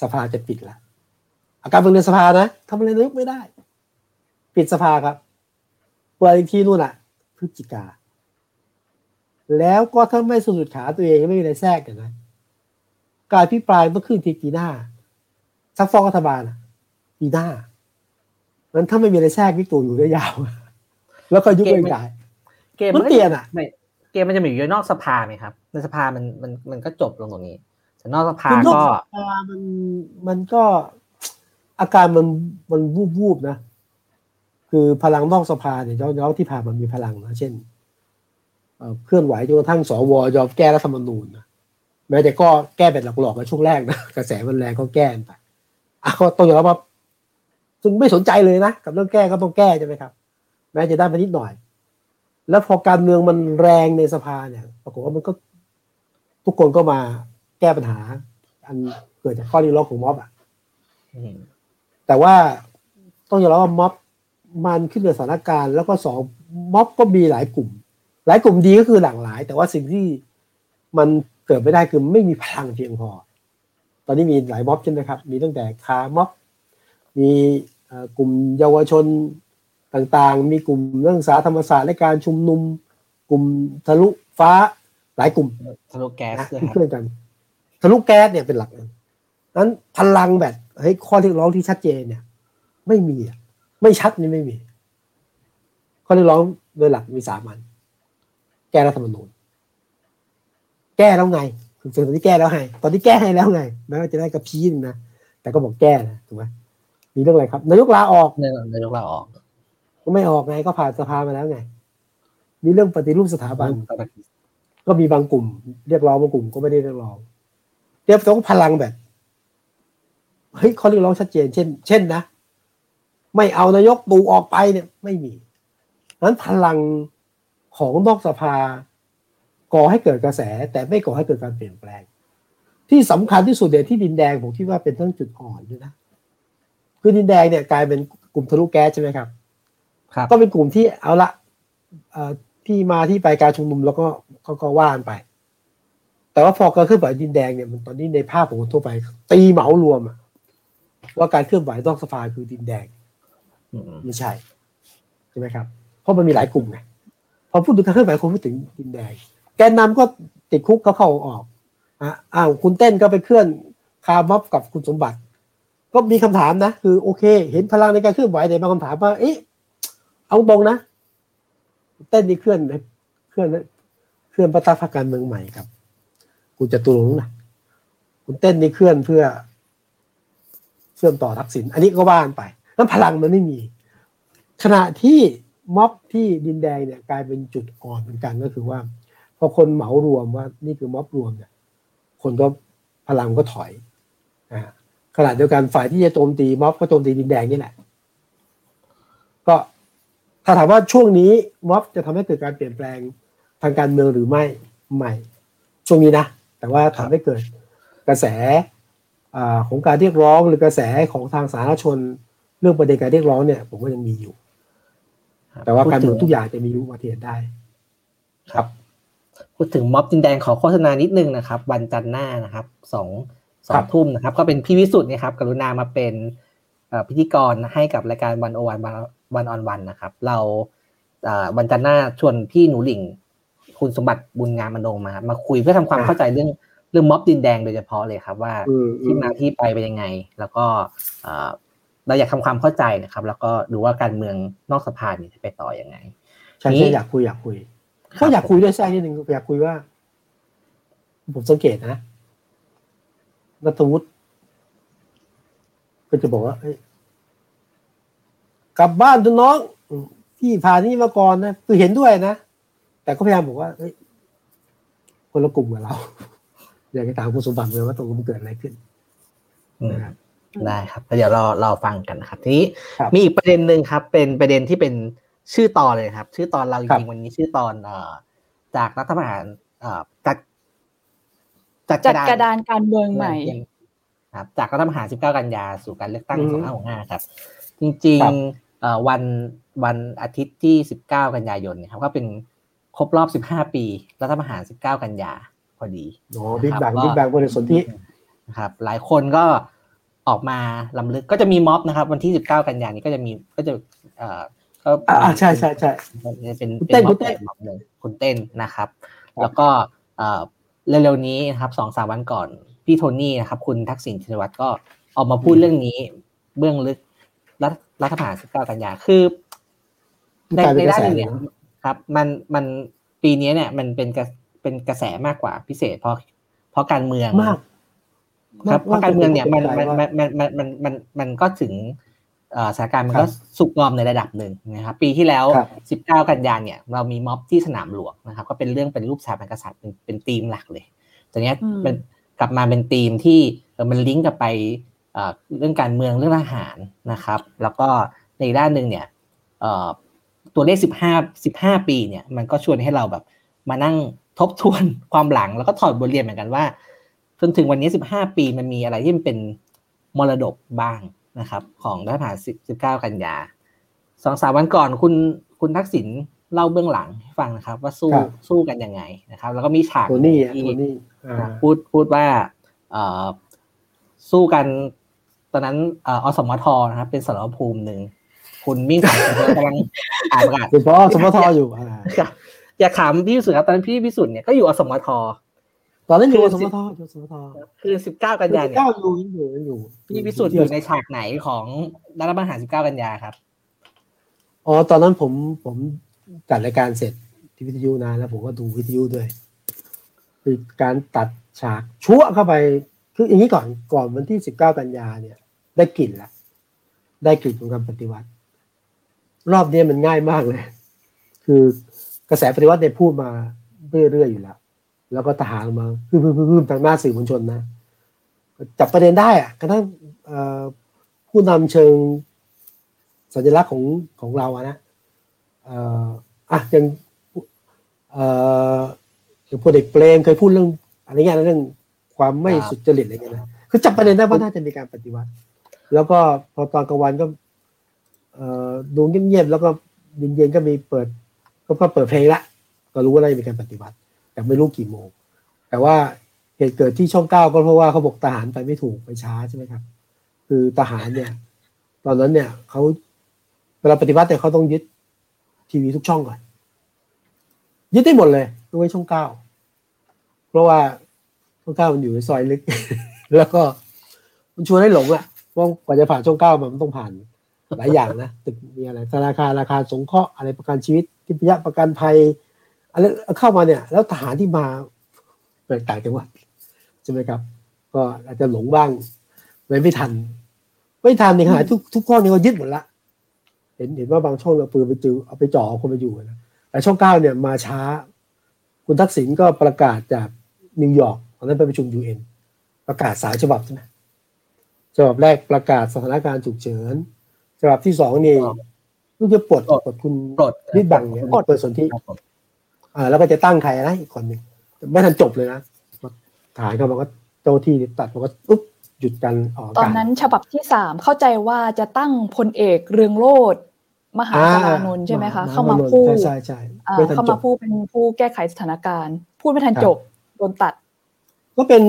สภาจะปิดล้วอาการเมืองในสภานะทำอะไรนายกไม่ได้ ปิดสภาครับเปิดอีกทีนู่นอะพฤศจิกา แล้วก็ถ้าไม่สะดุดขาตัวเองไม่มีอะไรแทรกกันนะการพิปรายต้องขึ้นทีปีหน้าซักฟอกรัฐบาลปีหน้านั้นถ้าไม่มีอะไรแทรกวิกตูอยู่ได้ยาว แล้วก็ยุบไปได้ เกมมันก็เปลี่ยนอะไม่มมันจะมีอยู่นอกสภาไหมครับในสภามันมันมันก็จบลงตรงนี้แต่นอกสภาคือนอกก็สภามันมันก็อาการมันมันวูบวูบๆนะ คือพลังนอกสภาเนี่ยย้อนๆที่ผ่านมันมีพลังนะเช่นเอ่อเคลื่อนไหวจนกระทั่งสวยอมแก้รัฐธรรมนูญนะแม้แต่ก็แก้แบบหลอกๆในช่วงแรกนะกระแสมันแรงก็แก้ไปอะก็ต้องยอมรับว่าซึ่งไม่สนใจเลยนะ กับเรื่องแก้ก็ต้องแก้ใช่ไหมครับ แม้จะได้มานิดหน่อย แล้วพอการเมืองมันแรงในสภาเนี่ยปรากฏว่ามันก็ทุกคนก็มาแก้ปัญหา อันเกิดจากข้อเรียกร้องของม็อบอะอืมแต่ว่าต้องยอมรับว่าม็อบมันขึ้นกับสถานการณ์ แล้วก็สองม็อบก็มีหลายกลุ่ม หลายกลุ่มดีก็คือหลากหลาย แต่ว่าสิ่งที่มันเกิดไม่ได้คือไม่มีพลังเพียงพอ ตอนนี้มีหลายม็อบใช่ไหมครับ มีตั้งแต่คาร์ม็อบ มีเอ่อกลุ่มเยาวชน ต่างๆ มีกลุ่มนักศึกษาธรรมศาสตร์และการชุมนุม กลุ่มทะลุฟ้าหลายกลุ่มทะลุแก๊สนะด้วยที่ครับเคลื่อนกัน ทะลุแก๊สเนี่ยเป็นหลักเลยนั้นพลังแบบเฮ้ยข้อเรียกร้องที่ชัดเจนเนี่ย ไม่มีอะไม่ชัดนี่ไม่มี ข้อเรียกร้องโดยหลักมีสามอัน แก้รัฐธรรมนูญแก้แล้วไงคือตอนนี้แก้แล้วไงตอนนี้แก้ให้แล้วไงแม้ว่าจะได้กระพี้หนึงนะแต่ก็บอกแก้นะถูกไหมมีเรื่องอะไรครับนายกลาออกในนายกเราออก ก็ไม่ออกไงก็ผ่านสภามาแล้วไงมีเรื่องปฏิรูปสถาบัน ก็มีบางกลุ่ม เรียกร้องบางกลุ่มก็ไม่ได้เรียกร้องเรียกร้องพลังแบบเฮ้ยเขาเรียกร้องชัดเจน เช่น เช่นนะไม่เอานายกตู่ออกไปเนี่ย ไม่มีนั้นพลังของนอกสภาก่อให้เกิดกระแส แต่ไม่ก่อให้เกิดการเปลี่ยนแปลง ที่สำคัญที่สุดเดี๋ยวที่ดินแดงผมคิดว่าเป็นทั้งจุดอ่อนด้วยนะคือดินแดงเนี่ยกลายเป็นกลุ่มทะลุแก๊สใช่ไหมครับครับ ก็เป็นกลุ่มที่เอาละเอ่อที่มาที่ไปการชุมนุมแล้วก็ก็ก็ว่านไป แต่ว่าพอการเคลื่อนไหวดินแดงเนี่ยมันตอนนี้ในภาพของคนทั่วไป ตีเหมารวมอะว่าการเคลื่อนไหวนอกสภาคือดินแดงอืมไม่ใช่ใช่ไหมครับ เพราะมันมีหลายกลุ่มไงพอพูดถึงการเคลื่อนไหวคนพูดถึงดินแดง แกนนำก็ติดคุกเขาเข้าออกอะอ้าวคุณเต้นก็ไปเคลื่อนคาร์ม็อบกับคุณสมบัติ ก็มีคำถามนะ คือโอเค เห็นพลังในการเคลื่อนไหวแต่บางคำถามว่าเอ๊ะ เอาตรงนะ เต้นนี่เคลื่อนเคลื่อนเคลื่อนประตาพักการเมืองใหม่ครับ คุณจะตุลงนะคุณเต้นนี่เคลื่อนเพื่อเชื่อมต่อทักษิณอันนี้ก็ว่านไปนั้นพลังมันไม่มี ขณะที่ม็อบที่ดินแดงเนี่ยกลายเป็นจุดอ่อนเหมือนกันก็คือว่า พอคนเหมารวมว่านี่คือม็อบรวมเนี่ย คนก็พลังก็ถอยนะขณะเดียวกันฝ่ายที่จะโจมตีม็อบก็โจมตีดินแดงนี่แหละ ก็ ถ้าถามว่าช่วงนี้ม็อบจะทำให้เกิดการเปลี่ยนแปลงทางการเมืองหรือไม่ไม่ช่วงนี้นะ แต่ว่าทำให้เกิดกระแสอ่าของการเรียกร้องหรือกระแสของทางสาธารณชนเรื่องประเด็นการเรียกร้องเนี่ย ผมว่ายังมีอยู่ครับแต่ว่าการเมืองพูดถึทุกอย่างจะมีอุบัติเหตุได้ ครับพูดถึงม็อบดินแดงขอโฆษณานิดนึงนะครับ วันจันทร์หน้านะครับสองสอครังบทุ่มนะครับ ก็เป็นพี่วิสุทธ์นะครับ กรุณามาเป็นเอ่อพิธีกรให้กับรายการวันโอวัน วันออนวันนะครับ เราเอ่อวันจันทร์หน้าชวนพี่หนูหลิง คุณสมบัติบุญงามมโนมา มาคุยเพื่อทำความเข้าใจเรื่องเรื่องม็อบดินแดงโดยเฉพาะเลยครับ ว่าอืมที่มาที่ไปเป็นยังไง แล้วก็เอ่อเราอยากทำความเข้าใจนะครับ แล้วก็ดูว่าการเมืองนอกสภาเนี่ยจะไปต่อยังไงใช่นี่ใช่อยากคุยอยากคุยก็อยากคุยด้วยแทรกนิดนึงอยากคุยว่า ผมสังเกตนะนัทวุฒิก็จะบอกว่าเอ้ย กลับบ้านทุน้องอืมที่ผ่านนี่มาก่อนนะคือเห็นด้วยนะ แต่ก็พยายามบอกว่าเอ้ยคนละกลุ่มกับเราอยากจะถามคุณสมบัติเลยว่าตรงมันเกิดอะไรขึ้นอืมนะครับได้ครับแล้วเดี๋ยวเราเราฟังกันนะครับ ทีนี้ครับมีอีกประเด็นหนึ่งครับ เป็นประเด็นที่เป็นชื่อตอนเลยครับ ชื่อตอนเราจครับริงๆวันนี้ชื่อตอนเอ่อจากรัฐประหารเอ่อจัดจัดจัดกระดานการเมืองใหม่ครับ จากรัฐประหาร19 กันยาสู่การเลือกตั้งอืม2565 ครับ จริงครับๆเอ่อ วันวันอาทิตย์ที่ 19 กันยายนเนยครับก็เป็นครบรอบ 15 ปีรัฐประหาร 19 กันยาพอดีโอ้บิ๊กครับแบงก็บิ๊กแบงบริสุทธินะครับ หลายคนก็ออกมาลำลึกก็จะมีม็อบนะครับ วันที่ 19 กันยานี้ก็จะมีก็จะเอ่อก็อ่าใช่ใช่ใช่เป็นคุณเต้นม็อบคุณเต้นใหญ่ม็อบหนึ่งคุณเต้นนะครับครับ แล้วก็เอ่อเร็วๆนี้นะครับสองสามวันก่อนพี่โทนี่นะครับ คุณทักษิณชินวัตรก็ออกมาพูดเรื่องนี้เบื้องลึก รัฐรัฐประหาร19กันยาคือ ในกลายเป็ในนกระด้านแสหนึงเลเนี่ยยนะครับ มันมันเปปีนี้เนี่ย มันเป็นกระเป็นกระแสมากกว่าพิเศษ เพราะเพราะการเมืองมากครับเพราะการเมืองเนี่ยมันมากมันมันมันมันมันมันก็ถึงเอ่อสถานการณ์มันก็ครับสุกงอมในระดับหนึ่งนะครับ ปีที่แล้วครับ19 กันยายนเนี่ย เรามีม็อบที่สนามหลวงนะครับ ก็เป็นเรื่องเป็นรูปสถาบันกษัตริย์เป็นเป็นธีมหลักเลยตอนเนี้ยอืมมันกลับมาเป็นธีมที่เอ่อมันลิงก์กับไป เอ่อเรื่องการเมืองเรื่องทหารนะครับ แล้วก็ในอีกด้านหนึ่งเนี่ยเอ่อตัวเลข 15 15 ปีเนี่ยมันก็ชวนให้เราแบบมานั่งทบทวนความหลังแล้วก็ถอดบทเรียนเหมือนกันว่า จนถึงวันนี้ 15 ปีมันมีอะไรที่มันเป็นมรดกบ้างนะครับ ของรัฐประหาร19 กันยาสองสามวันก่อนคุณคุณทักษิณเล่าเบื้องหลังให้ฟังนะครับ ว่าสู้ครับสู้กันยังไงนะครับ แล้วก็มีฉากโทนี่อะที่โทนี่อ่าพูดพูดว่าเอ่อสู้กัน ตอนนั้นเอ่ออสมทนะครับ เป็นสารภูมิหนึ่งคุณมิ่งขวัญกำลังอ่านประกาศเป็นเพราะสมทอยู่อ่าครับอยากถามพี่พิสุทธิ์ครับตอนนั้นพี่พิสุทธิ์เนี่ยก็อยู่อสมทตอนนั้นอยู่คือสสิมทอยู่สมทคือ19กันยาเนี่ยเก้าอยู่ยังอยู่ยังอยู่พี่พิสุทธิ์อยู่ในฉากไหนของรัฐประหาร19กันยาครับอ๋อตอนนั้นผมผมจัดรายการเสร็จที่วิทยุนะแล้วผมก็ดูวิทยุด้วยคือการตัดฉากชั่วเข้าไปคืออย่างนี้ก่อนก่อนวันที่สิบเก้ากันยาเนี่ย ได้กลิ่นละได้กลิ่นของการปฏิวัติ รอบนี้มันง่ายมากเลย คือกระแสปฏิวัติเนี่ยพูดมาเรื่อยๆอยู่แล้ว แล้วก็ทหารมาพึ่มพึ่มพึ่มทางหน้าสื่อมวลชนนะจับประเด็นได้อะกระทั่งเอ่อผู้นำเชิงสัญลักษณ์ของของเราอะนะเอ่ออะยังเอ่ออย่างพลเอกเปรมเคยพูดเรื่องอะไรเงี้ยนะเรื่องความไม่ครับสุจริตอะไรเงี้ยนะคือจับประเด็นได้ว่าน่าจะมีการปฏิวัติ แล้วก็พอตอนกลางวันก็ดูเงียบๆแล้วก็เย็นๆก็มีเปิด ก็เปิดเพลงละก็รู้ว่าน่าจะมีการปฏิวัติ แต่ไม่รู้กี่โมง แต่ว่าเหตุเกิดที่ช่องเก้าก็เพราะว่าเขาบอกทหารไปไม่ถูกไปช้าใช่ไหมครับ คือทหารเนี่ย ตอนนั้นเนี่ยเขาเวลาปฏิวัติเนี่ยเขาต้องยึดทีวีทุกช่องก่อน ยึดได้หมดเลยยกเว้นช่องเก้าเพราะว่าช่องเก้ามันอยู่ในซอยลึก แล้วก็มันชวนให้หลงอะ ว่ากว่าจะผ่านช่องเก้ามามันต้องผ่านหลายอย่างนะตึกมีอะไรธนาคารราคารสงเคราะห์อะไรประกันชีวิตทิพยประกันภัยอะไรเข้ามาเนี่ย แล้วทหารที่มาแตกต่างจังหวัดใช่ไหมครับ ก็อาจจะหลงบ้างไม่ไม่ทัน ไม่ทันในขณะทุกทุกข้อนี้ก็ยึดหมดละเห็นเห็นว่าบางช่องเอาปืนไปจือเอาไปจ่อเอาคนไปอยู่นะแต่ช่องเก้าเนี่ยมาช้า คุณทักษิณก็ประกาศจากนิวยอร์กตอนนั้นไปประชุมยูเอ็นประกาศสายฉบับใช่ไหม ฉบับแรกประกาศสถานการณ์ฉุกเฉินฉบับที่สองนี่ครับลูกจะปลดปลดปลดคุณปลดนิดบังเนี่ยปลดเปิดสนธิครับผมอ่าแล้วก็จะตั้งใครนะอีกคนหนึ่งไม่ทันจบเลยนะฐานเขาบอกว่าเจ้าที่ตัดบอกว่าปุ๊บหยุดกันออกตอาอนกาศนั้นฉบับที่สามเข้าใจว่าจะตั้งพลเอกเรืองโรธมหาสารานนท์ใช่ไหมคะ เข้ามาพูดใช่ใช่ใช่อ่าไม่ทันเข้าจมาบพูดเป็นผู้แก้ไขสถานการณ์ พูดไม่ทันครับจบโดนตัด ก็เป็น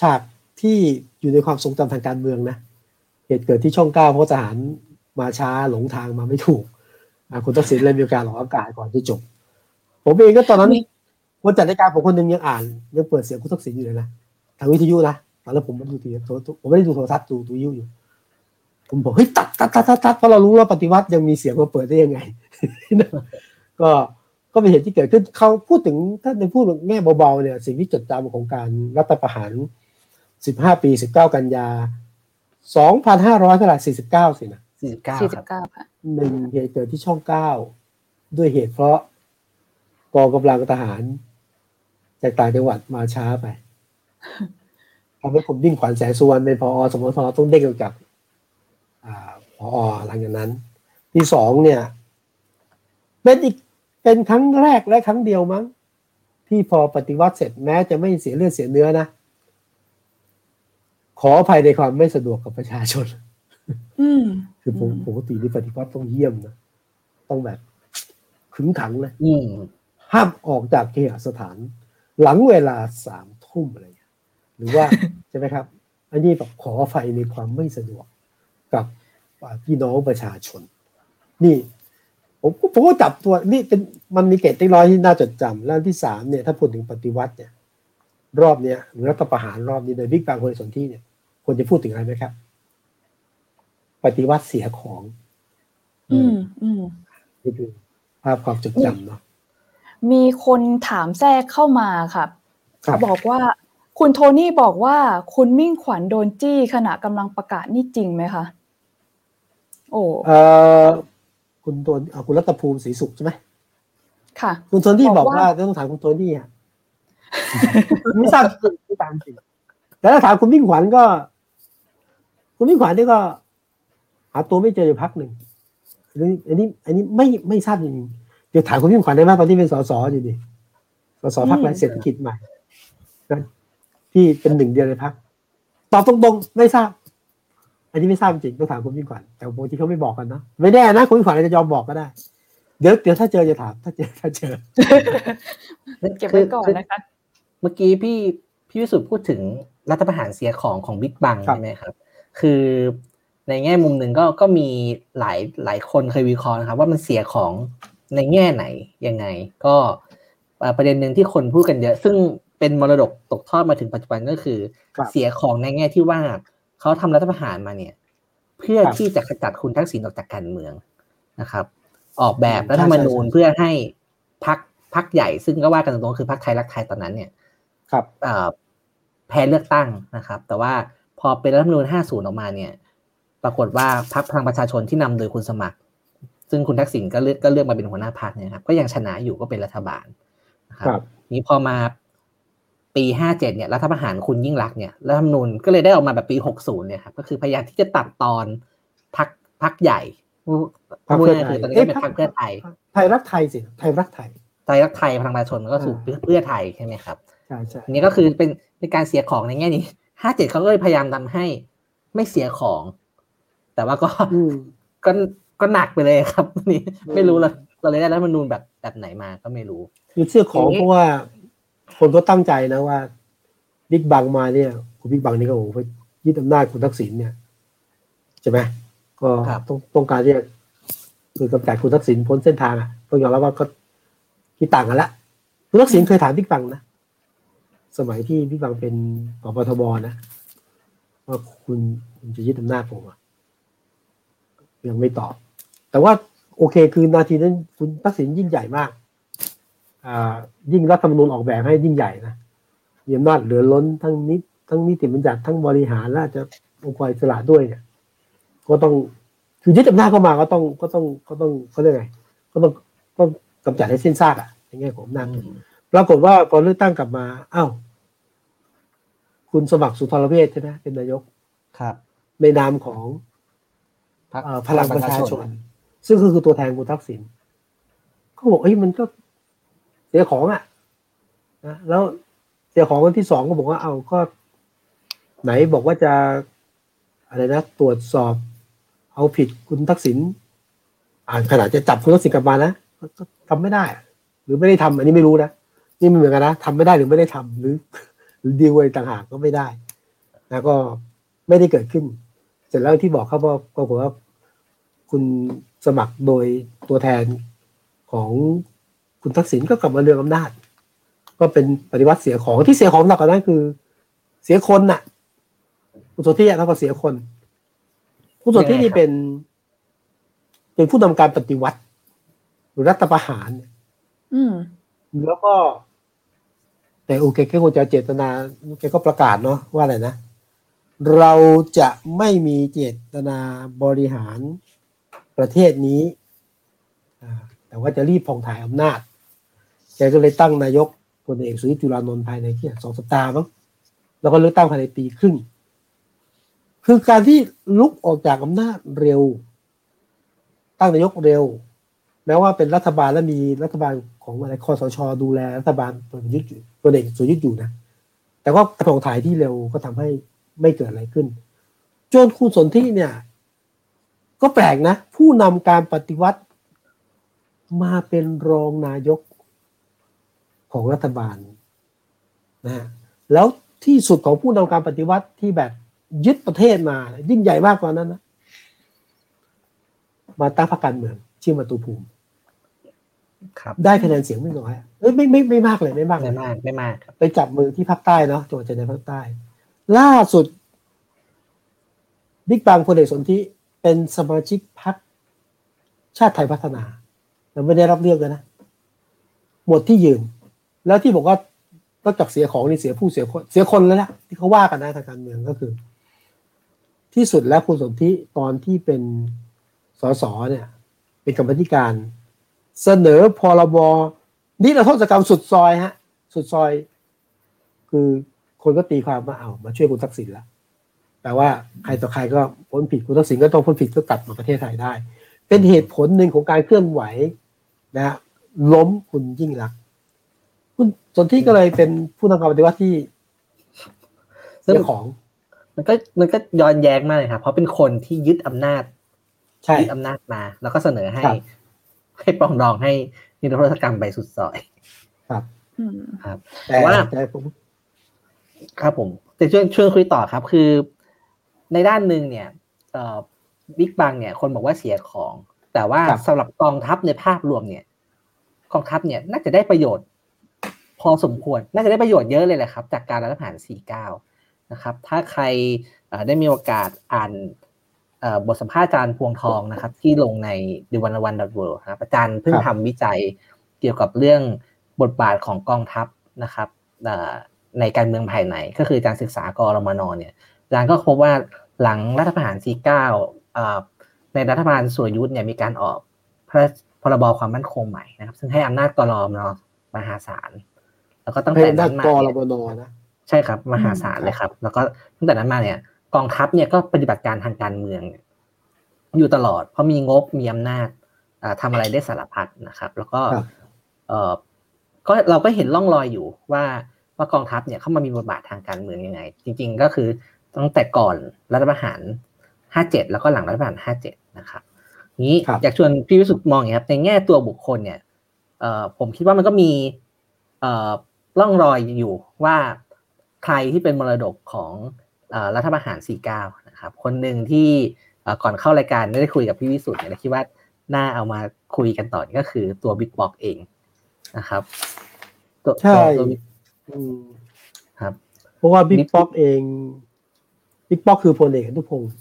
ฉากที่ อยู่ในความทรงจำทางการเมืองนะ เหตุเกิดที่ช่องเก้าเพราะทหารมาช้าหลงทางมาไม่ถูกคุณทักษิณเลยมีโอกาสออกอากาศก่อนที่จบ ผมเองก็ตอนนั้นมีคนจัดรายการผมคนหนึ่งยังอ่านยังเปิดเสียงคุณทักษิณอยู่เลยนะทางวิทยุนะตอนนั้นผมไม่ดูทีวีผมไม่ได้ดูโทรทัศน์ดูดูวิทยุอยู่ ผมบอกเฮ้ยตัดตัดตัดตัดตัดเพราะเรารู้ว่าปฏิวัติยังมีเสียงมาเปิดได้ยังไง ก็ก็เป็นเหตุที่เกิดขึ้นเขาพูดถึงถ้าในพูดแง่เบาๆเนี่ย สิ่งที่จดจำของการรัฐประหาร 15 ปี 19 กันยา 2,500เท่าไหร่49 สินะ49ครับ49ค่ะหนึ่งเหตุเกิดที่ช่องเก้าด้วยเหตุเพราะกองกำลังทหาร จากต่างจังหวัดมาช้าไปทำให้ผมดิ้นขวัญแสงสุวรรณเป็นพอสมทต้องเด้งออกจากอ่าพอหลังจากนั้น ที่สองเนี่ย เป็นอีกเป็นครั้งแรกและครั้งเดียวมั้ง ที่พอปฏิวัติเสร็จแม้จะไม่เสียเลือดเสียเนื้อนะ ขออภัยในความไม่สะดวกกับประชาชนอืมคือผมอืมปกตินี่ปฏิวัติต้องเยี่ยมนะต้องแบบขึงขังเลยอืมห้ามออกจากเคหสถาน หลังเวลาสามทุ่มอะไรอย่างเงี้ยหรือว่าใช่ไหมครับ อันนี้แบบขออภัยในความไม่สะดวกกับพี่น้องประชาชน นี่ ผมก็ผมก็จับตัวนี่เป็นมันมีเกตติ้งร้อยที่น่าจดจำแล้วอันที่สามเนี่ยถ้าพูดถึงปฏิวัติเนี่ย รอบเนี้ยหรือรัฐประหารรอบนี้โดยบิ๊กบางคนสนที่เนี่ย ควรจะพูดถึงอะไรไหมครับ ปฏิวัติเสียของ อืมอืมนี่คือภาพความจดจำเนาะมีคนถามแทรกเข้ามาครับครับบอกว่าคุณโทนี่บอกว่าคุณมิ่งขวัญโดนจี้ขณะกำลังประกาศนี่จริงไหมคะโอ้เอ่อคุณตัวอ่าคุณรัตภูมิศรีสุขใช่ไหมค่ะ คุณโทนี่บบออกกว่าว่าต้องถามคุณโทนี่อะไม่ทราบจริงไม่ตามจริง แต่ถ้าถามคุณมิ่งขวัญก็ คุณมิ่งขวัญนี่ก็ หาตัวไม่เจออยู่พักหนึ่งอันนี้ อันนี้อันนี้ไม่ไม่ทราบจริงๆเดี๋ยวถามคุณมิ่งขวัญได้ไหมตอนที่เป็นสสอยู่ดิสสพักอะไรเศรษฐกิจใหม่นะที่เป็นหนึ่งเดียวในพักตอบตรงๆไม่ทราบ อันนี้ไม่ทราบจริงต้องถามคุณมิ่งขวัญแต่บางทีเขาไม่บอกกันนะไม่แน่นะคุณมิ่งขวัญอาจจะยอมบอกก็ได้ เดี๋ยวเดี๋ยวถ้าเจอจะถาม ถ้าเจอถ้าเจอเก็บไว้ก่อนนะคะ เมื่อกี้พี่พี่วิสุทธ์พูดถึง รัฐประหารเสียของของบิ๊กบังครับใช่ไหมครับ คือในแง่มุมหนึ่งก็ก็มีหลายหลายคนเคยวิเคราะห์นะครับ ว่ามันเสียของในแง่ไหนยังไง ก็เอ่อประเด็นหนึ่งที่คนพูดกันเยอะ ซึ่งเป็นมรดกตกทอดมาถึงปัจจุบันก็คือครับเสียของในแง่ที่ว่าเขาทำรัฐประหารมาเนี่ย เพื่อครับที่จะขจัดคุณทักษิณออกจากการเมืองนะครับ ออกแบบใช่รัฐธรรมนูญใช่ใช่เพื่อให้พักพักใหญ่ซึ่งก็ว่ากันตรงๆคือพักไทยรักไทยตอนนั้นเนี่ย ครับเอ่อ แพ้เลือกตั้งนะครับ แต่ว่าพอเป็นรัฐธรรมนูญ50 ออกมาเนี่ย ปรากฏว่าพรรคพลังประชาชนที่นำโดยคุณสมัคร ซึ่งคุณทักษิณก็เลือกก็เลือกมาเป็นหัวหน้าพรรคเนี่ยครับก็ยังชนะอยู่ก็เป็นรัฐบาลนะครับครับนี้พอมาปี 57 เนี่ยรัฐประหารคุณยิ่งรักษณ์เนี่ยรัฐธรรมนูญก็เลยได้ออกมาแบบปี 60 เนี่ยครับก็คือพยายามที่จะตัดตอนพรรคพรรคใหญ่พรรคพูดเพื่อง่ายๆไทคืยอตอนนี้ก็เป็นพรรคเพื่อไทย ไทยรักไทยสิไทยรักไทยไทยรักไทยพลังประชาชนก็สู่อ่าเพื่อไทยใช่ไหมครับ ใช่ใช่อันนี้ก็คือเป็นเป็นการเสียของในแง่นี้ห้าเจ็ดเขาก็เลยพยายามทำให้ ไม่เสียของ แต่ว่าก็อืมก็ก็หนักไปเลยครับนี่อืมไม่รู้เราเราเลยได้รัฐธรรมนูญแบบแบบไหนมาก็ไม่รู้คือเชื่อของทีนี้เพราะว่า คนก็ตั้งใจนะว่าบิ๊กบังมาเนี่ยคุณบิ๊กบังนี่ก็โอ้โหไปยึดอำนาจคุณทักษิณเนี่ยใช่ไหมก็ต้องต้องการที่จะคือกำจัดคุณทักษิณพ้นเส้นทางอะต้องยอมรับว่าก็ที่ต่างกันละคุณทักษิณเคยถามบิ๊กบังนะ สมัยที่บิ๊กบังเป็นผบทบนะว่าคุณคุณจะยึดอำนาจผมอะยังไม่ตอบ แต่ว่าโอเค คือนาทีนั้นคุณทักษิณยิ่งใหญ่มาก อ่า ยิ่งรัฐธรรมนูญออกแบบให้ยิ่งใหญ่นะมีอำนาจเหลือล้นทั้งนิดทั้งนิติบัญญัติทั้งบริหารและจะองค์กรอิสระด้วยเนี่ย ก็ต้องคือยึดอำนาจเข้ามาก็ต้องก็ต้องก็ต้องเขาเรียกไงก็ต้องต้องกำจัดให้สิ้นซากอะในแง่ของอำนาจ ปรากฏว่าพอเลือกตั้งกลับมาอ้าวคุณสมัครสุนทรเวชใช่ไหมเป็นนายกครับ ในนามของพรรคเอ่อพลังประชาชน ซึ่งก็คือตัวแทนคุณทักษิณเขาบอกเอ้ยมันก็เสียของอะนะแล้วเสียของคนที่สองก็บอกว่าเอาก็ ไหนบอกว่าจะอะไรนะตรวจสอบ เอาผิดคุณทักษิณอ่านขนาดจะจับคุณทักษิณกลับมานะก็ก็ทำไม่ได้อะหรือไม่ได้ทำอันนี้ไม่รู้นะ นี่มันเหมือนกันนะทำไม่ได้หรือไม่ได้ทำหรือ หรือดีลไว้ต่างหากก็ไม่ได้ แล้วก็ไม่ได้เกิดขึ้น เสร็จแล้วที่บอกครับว่าปรากฏว่าคุณสมัครโดยตัวแทนของคุณทักษิณก็กลับมาเรืองอำนาจ ก็เป็นปฏิวัติเสียของที่เสียของหนักกว่านั้นคือ เสียคนน่ะ คุณโสธิอะเท่ากับเสียคน คุณโสธินี่เป็น เป็นผู้นำการปฏิวัติ หรือรัฐประหารเนี่ยอืมแล้วก็ แต่โอเคแค่คงจะเจตนาแกก็ประกาศเนาะว่าอะไรนะ เราจะไม่มีเจตนาบริหารประเทศนี้ แต่ว่าจะรีบผ่องถ่ายอำนาจแกก็เลยตั้งนายกพลเอกสุริจุลานนท์ภายในที่สองสัปดาห์มั้งแล้วก็เลือกตั้งภายในปีครึ่ง คือการที่ลุกออกจากอำนาจเร็ว ตั้งนายกเร็ว แม้ว่าเป็นรัฐบาลและมีรัฐบาลของอะไรคอสช ดูแลรัฐบาลพลเอกประยุทธ์ อยู่พลเอกสุรยุทธ์อยู่นะ แต่ว่าผ่องถ่ายที่เร็วก็ทำให้ไม่เกิดอะไรขึ้น จนคุณสนธิเนี่ย ก็แปลกนะ ผู้นำการปฏิวัติมาเป็นรองนายกของรัฐบาลนะฮะแล้วที่สุดของผู้นำการปฏิวัติที่แบบยึดประเทศมา ยิ่งใหญ่มากกว่านั้นนะมาตั้งพรรคการเมืองชื่อมาตุภูมิ ครับ ได้คะแนนเสียงไม่น้อยอะ เอ้ยไม่ไม่ไม่มากเลยไม่มากเลไม่ยมากไม่มากครับไปจับมือที่ภาคใต้เนาะจังหวัดชายแดนภาคใต้ ล่าสุดบิ๊กบางพลเอกสนธิเป็นสมาชิกพรรคชาติไทยพัฒนาแต่ไม่ได้รับเลือกเลยนะ หมดที่ยืน แล้วที่บอกว่านอกจากเสียของนี่เสียผู้เสียคนเสียคนแล้วนะที่เขาว่ากันนะทางการเมืองก็คือ ที่สุดแล้วคุณสนธิตอนที่เป็นสสเนี่ย เป็นกรรมธิการ เสนอพรบ นิรโทษกรรมสุดซอยฮะ สุดซอย คือคนก็ตีความว่าเอามาช่วยคุณทักษิณละแต่ว่าใครต่อใครก็พ้นผิดคุณทักษิณก็ต้องพ้นผิดก็กลับมาประเทศไทยได้ เป็นเหตุผลหนึ่งของการเคลื่อนไหวนะฮะล้มคุณยิ่งรักษณ์คุณสนที่ก็เลยเป็นผู้นำการปฏิวัติที่เจ้าของ มันก็มันก็ย้อนแย้งมากเลยครับเพราะเป็นคนที่ยึดอำนาจใช่ยึดอำนาจมา แล้วก็เสนอให้ครับให้ปรองดองให้ นิรโทษกรรมไปสุดซอยอืมครับแต่ว่าแต่ผมครับผม แต่ช่วยช่วยคุยต่อครับ คือ ในด้านหนึ่งเนี่ยเอ่อบิ๊กบังเนี่ย คนบอกว่าเสียของ แต่ว่าสำหรับกองทัพในภาพรวมเนี่ยกองทัพเนี่ยน่าจะได้ประโยชน์ พอสมควร น่าจะได้ประโยชน์เยอะเลยแหละครับ จากการรัฐประหาร 49 นะครับ ถ้าใครเอ่อได้มีโอกาสอ่านเอ่อ บทสัมภาษณ์อาจารย์พวงทองนะครับ ที่ลงใน the one one world ครับอาจารย์เพิ่งครับทำวิจัยเกี่ยวกับเรื่องบทบาทของกองทัพนะครับเอ่อในการเมืองภายในก็คือการศึกษากรมนเนี่ยอาจารย์ก็พบว่าหลังรัฐประหาร 49เอ่อในรัฐบาลสุรยุทธ์เนี่ยมีการออกพระพรบความมั่นคงใหม่นะครับ ซึ่งให้อำนาจกรมนมหาศาลแล้วก็ตั้งให้แต่ด้านั้นนมากรเนี่ยบนนะใช่ครับมหาศาลเลยครับ แล้วก็ตั้งแต่นั้นมาเนี่ย กองทัพเนี่ยก็ปฏิบัติการทางการเมืองเนี่ยอยู่ตลอด เพราะมีงบมีอำนาจอ่าทำอะไรได้สารพัดนะครับ แล้วก็ครับเออก็เราก็เห็นร่องรอยอยู่ว่าว่ากองทัพเนี่ยเข้ามามีบทบาททางการเมืองยังไง จริง ๆ ก็คือตั้งแต่ก่อนรัฐประหาร 57 แล้วก็หลังรัฐประหาร 57 นะครับนี้ครับอยากชวนพี่วิสุทธ์มองอย่างนี้ครับในแง่ตัวบุคคลเนี่ยเอ่อผมคิดว่ามันก็มีเอ่อร่องรอยอยู่ว่าใครที่เป็นมรดกของเอ่อ รัฐประหาร 49 นะครับ คนหนึ่งที่เอ่อก่อนเข้ารายการได้คุยกับพี่วิสุทธ์เนี่ยคิดว่าน่าเอามาคุยกันต่อนี่ก็คือตัวบิ๊กบ็อกเองนะครับตัวใช่ตัวตัว บิ๊ก อืมครับ เพราะว่าบิ๊ก Big ป๊อกเองบิ๊กป๊อกคือพลเอกอนุพงศ์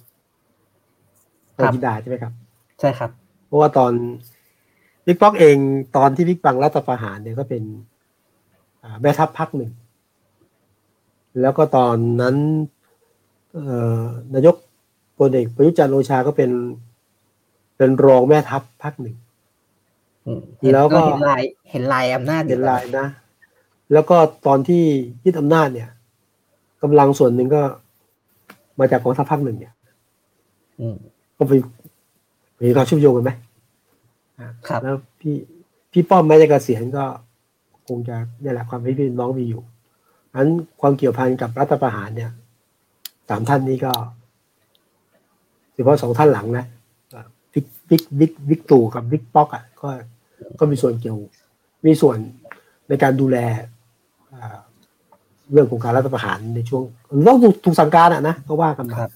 ครับจินดาใช่ไหมครับ ใช่ครับ เพราะว่าตอนบิ๊กป๊อกเองตอนที่บิ๊กบังรัฐประหารเนี่ยก็เป็นอ่าแม่ทัพภาคหนึ่ง แล้วก็ตอนนั้นเอ่อ นายกพลเอกประยุทธ์จันทร์โอชาก็เป็นเป็นรองแม่ทัพภาคหนึ่งอืมเห็นแล้วก็เห็นลายเห็นลายอำนาจอยู่เป็นลายนะ แล้วก็ตอนที่ยึดอำนาจเนี่ยกำลังส่วนหนึ่งก็มาจากกองทัพภาคหนึ่งเนี่ยอืมก็ไปมีความเชื่อมโยงกันไหมอ่าครับแล้วพี่พี่ป้อมแม้จะเกษียณก็คงจะเนี่ยแหละความพี่น้องมีอยู่อันความเกี่ยวพันกับรัฐประหารเนี่ย สามท่านนี้ก็เฉพาะสองท่านหลังนะอ่าบิ๊กบิ๊กบิ๊กบิ๊กตู่กับบิ๊กป๊อกอะก็ก็มีส่วนเกี่ยว มีส่วนในการดูแลอ่าเรื่องของการรัฐประหารในช่วงต้องถูกถูกสั่งการอะนะก็ว่ากันมาครับ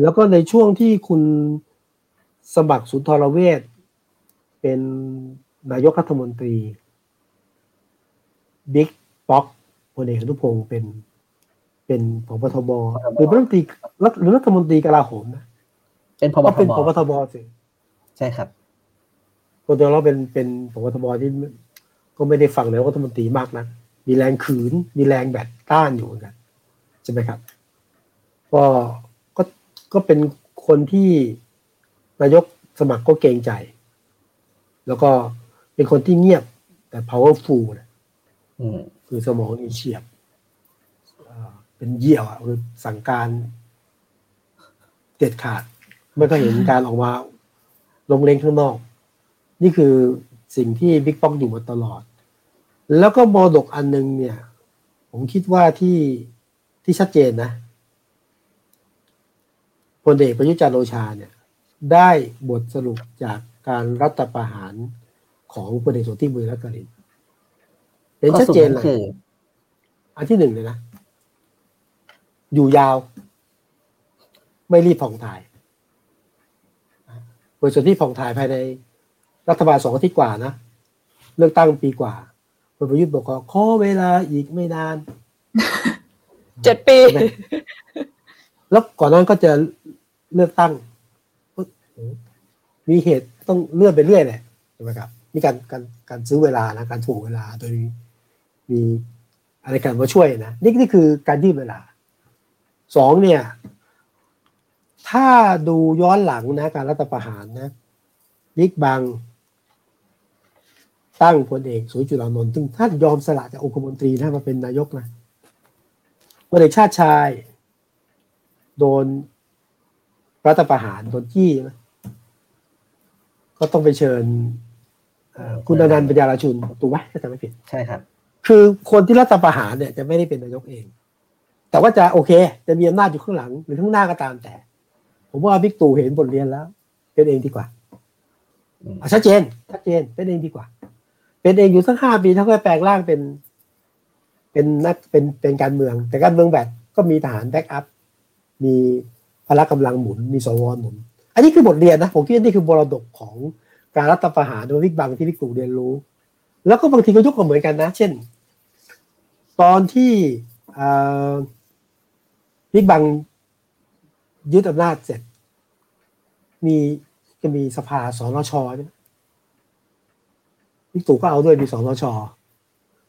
แล้วก็ในช่วงที่คุณสมัครสุนทรเวชเป็นนายกรัฐมนตรีบิ๊กป๊อกพลเอกอนุพงศ์เป็น เป็นพบทบหรือรัฐมนตรีรัฐหรือรัฐมนตรีกลาโหมนะเป็นพบก็ทเป็นบพบทบสิใช่ครับคนตัวเราเป็นเป็นพบทบที่ไม่ก็ไม่ได้ฟังนายกรัฐมนตรีมากนะมีแรงขืน มีแรงแบดต้านอยู่เหมือนกันใช่ไหมครับ ก็ก็ก็เป็นคนที่นายกสมัครก็เกรงใจ แล้วก็เป็นคนที่เงียบแต่ powerful นะอืมคือสมองนี่เฉียบ เอ่อเป็นเยี่ยวอะคือสั่งการเด็ดขาดไม่ก็เห็นการออกมาลงเลงข้างนอก นี่คือสิ่งที่บิ๊กป้องอยู่มาตลอด แล้วก็มรดกอันหนึงเนี่ย ผมคิดว่าที่ที่ชัดเจนนะพลเอกประยุทธ์จันทร์โอชาเนี่ย ได้บทสรุปจากการรัฐประหารของพลเอกสนธิมือและกรินเห็นชัดเจนก็เลคืยออันที่หนึ่งเลยนะ อยู่ยาว ไม่รีบผ่องถ่ายบริษัทที่ผ่องถ่ายภายในรัฐบาลสองอาทิตย์กว่านะ เลือกตั้งปีกว่าพลประยุทธ์บอกว่าขอเวลาอีกไม่นานเจ็ดปีใช่ไหมแล้วก่อนนั้นก็จะเลือกตั้ง มีเหตุต้องเลื่อนไปเรื่อยแหละช่ไหมครับนี่การการการซื้อเวลานะการถ่วงเวลาโดยมีอะไรกันมาช่วยนะนี่นี่คือการยืดเวลา สองเนี่ย ถ้าดูย้อนหลังนะการรัฐประหารนะบิ๊กบัง ตั้งพลเอกสุวิทย์จุลานนท์ซึ่งท่านยอมสละจากองคมนตรีนะมาเป็นนายกนะพลเอกชาติชาย โดนรัฐประหารโดนจี้นะก็ต้องไปเชิญเอ่อคุณอนันต์ปัญญาลาชุนถูกไหมถ้าจำไม่ผิด ใช่ครับ คือคนที่รัฐประหารเนี่ยจะไม่ได้เป็นนายกเอง แต่ว่าจะโอเค จะมีอำนาจอยู่ข้างหลังหรือข้างหน้าก็ตามแต่ ผมว่าบิ๊กตู่เห็นบทเรียนแล้ว เป็นเองดีกว่าอืมอะชัดเจนชัดเจนเป็นเองดีกว่า เป็นเองอยู่สักห้าปีถ้าค่อยแปลงร่างเป็น เป็นนักเป็นเป็นการเมือง แต่การเมืองแบบก็มีทหาร backup มีพละกำลังหนุนมีสวหนุน อันนี้คือบทเรียนนะผมคิดว่านี่คือมรดกของการรัฐประหารโดยบิ๊กบังที่บิ๊กตู่เรียนรู้ แล้วก็บางทีก็ยกมาเหมือนกันนะ เช่น ตอนที่เอ่อ บิ๊กบังยึดอำนาจเสร็จ มีจะมีสภาสนชใช่ไหมวิกตู่ก็เอาด้วยมีสนช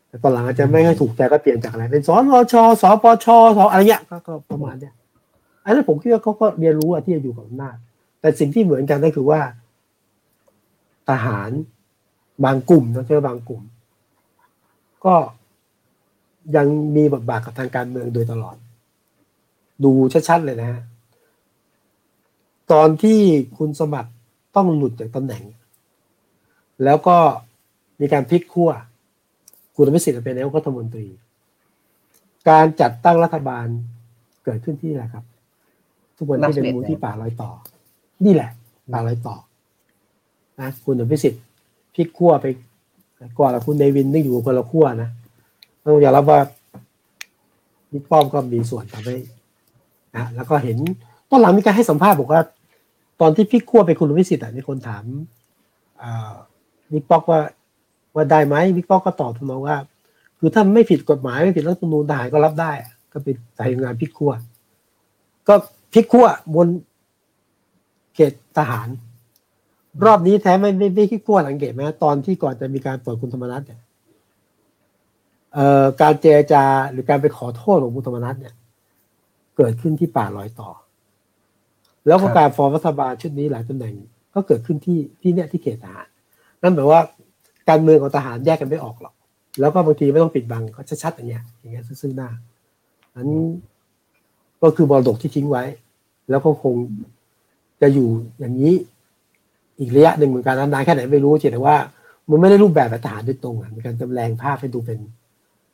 แต่ตอนหลังอาจจะไม่ค่อยถูกใจก็เปลี่ยนจากอะไรเป็นสนชสปชสอะไรเงี้ยก็ประมาณเนี้ยอันนั้นผมคิดว่าเขาก็เรียนรู้ที่จะอยู่กับอำนาจแต่สิ่งที่เหมือนกันก็คือว่าทหารบางกลุ่มนะเชื่อบางกลุ่ม ก็ยังมีบทบาทกับทางการเมืองโดยตลอด ดูชัดๆเลยนะฮะตอนที่คุณสมัครต้องหลุดจากตำแหน่ง แล้วก็มีการพลิกขั้วคุณอภิสิทธิ์เป็นนายกรัฐมนตรี การจัดตั้งรัฐบาลเกิดขึ้นที่ไหนครับ ทุกวันที่เป็นมูลที่ป่าลอยต่อ นี่แหละ ป่าลอยต่อนะคุณอภิสิทธิ์พลิกขั้วไปก่อนล้วคุณเนวินนี่อยู่คนละขั้วนะต้องอยอมรับว่าบิ๊กป้อมก็มีส่วนทำให้ นะแล้วก็เห็นตอนหลังมีการให้สัมภาษณ์บอกว่า ตอนที่พลิกขั้วไปคุณอภิสิทธิ์อะมีคนถามอ่าบิ๊กป้อมว่าว่าได้ไหมบิ๊กป้อมก็ตอบทำนองว่า คือถ้าไม่ผิดกฎหมายไม่ผิดรัฐธรรมนูญทหารก็รับได้ ก็เป็นสายงานพิกขั้วก็พิกขั้วบนเขตทหาร รอบนี้แท้ไม่ไม่ไม่พิกขั้วสังเกตไหมตอนที่ก่อนจะมีการเปล่อยคุณธรรมนัฐเนี่ยการเจรจาหรือการไปขอโทษของคุณธรรมนัฐเนี่ย เกิดขึ้นที่ป่าลอยต่อ แล้วก็การฟอร์มรัฐบาลชุดนี้หลายตำแหน่งก็เกิดขึ้นที่ที่เนี่ยที่เขตทหาร นั่นแปลว่าการเมืองกับทหารแยกกันไม่ออกหรอก แล้วก็บางทีไม่ต้องปิดบังก็ชัดๆอย่างเงี้ย อย่างเงี้ยซึ่งหน้าอันก็คือบรดกที่ทิ้งไว้ แล้วก็คงจะอยู่อย่างนี้ อีกระยะหนึ่งเหมือนกันนานๆแค่ไหนไม่รู้เแต่ว่า มันไม่ได้รูปแบบแบบทหารโดยตรงอะมีการจำแลงภาพให้ดูเป็น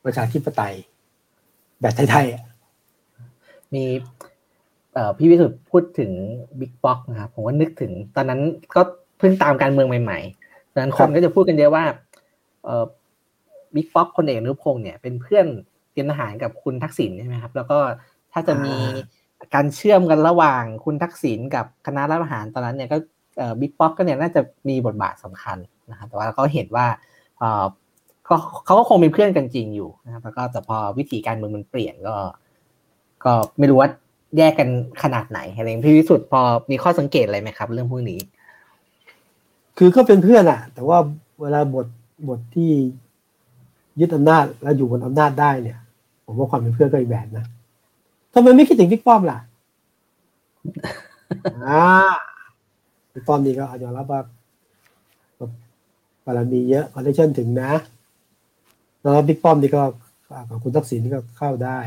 ประชาธิปไตย แบบไทยๆอะ มีเอ่อพี่วิสุทธ์พูดถึงบิ๊กป๊อกนะครับผมว่านึกถึง ตอนนั้นก็เพิ่งตามการเมืองใหม่ๆตอนนั้นคนก็จะพูดกันเยอะว่าเอ่อบิ๊กป๊อกพลเอกอนุพงศ์เนี่ยเป็นเพื่อนเตรียมทหารกับคุณทักษิณใช่ไหมครับ แล้วก็ถ้าจะมีการเชื่อมกันระหว่างคุณทักษิณกับคณะรัฐประหารตอนนั้นเนี่ยก็บิ๊กป๊อกก็เนี่ยน่าจะมีบทบาทสำคัญนะครับแต่ว่าเขาเห็นว่าเอ่อก็เขาก็คงเป็นเพื่อนกันจริงอยู่นะครับแล้วก็แต่พอวิธีการเมืองมันเปลี่ยนก็ ก็ไม่รู้ว่าแยกกันขนาดไหนอะไรอย่างพี่วิสุทธ์พอมีข้อสังเกตอะไรไหมครับ เรื่องพวกนี้ คือก็เป็นเพื่อนอะแต่ว่าเวลาบทบาทที่ยึดอำนาจแล้วอยู่บนอำนาจได้เนี่ย ผมว่าความเป็นเพื่อนก็อีกแบบนะทำไมไม่คิดถึงบิ๊กป้อมล่ะอ่าบิ๊กป้อมนี่ก็ยอมรับว่าบารมีเยอะคอนเนคชั่นถึงนะ แล้วบิ๊กป้อมนี่ก็กับคุณทักษิณนี่ก็เข้าได้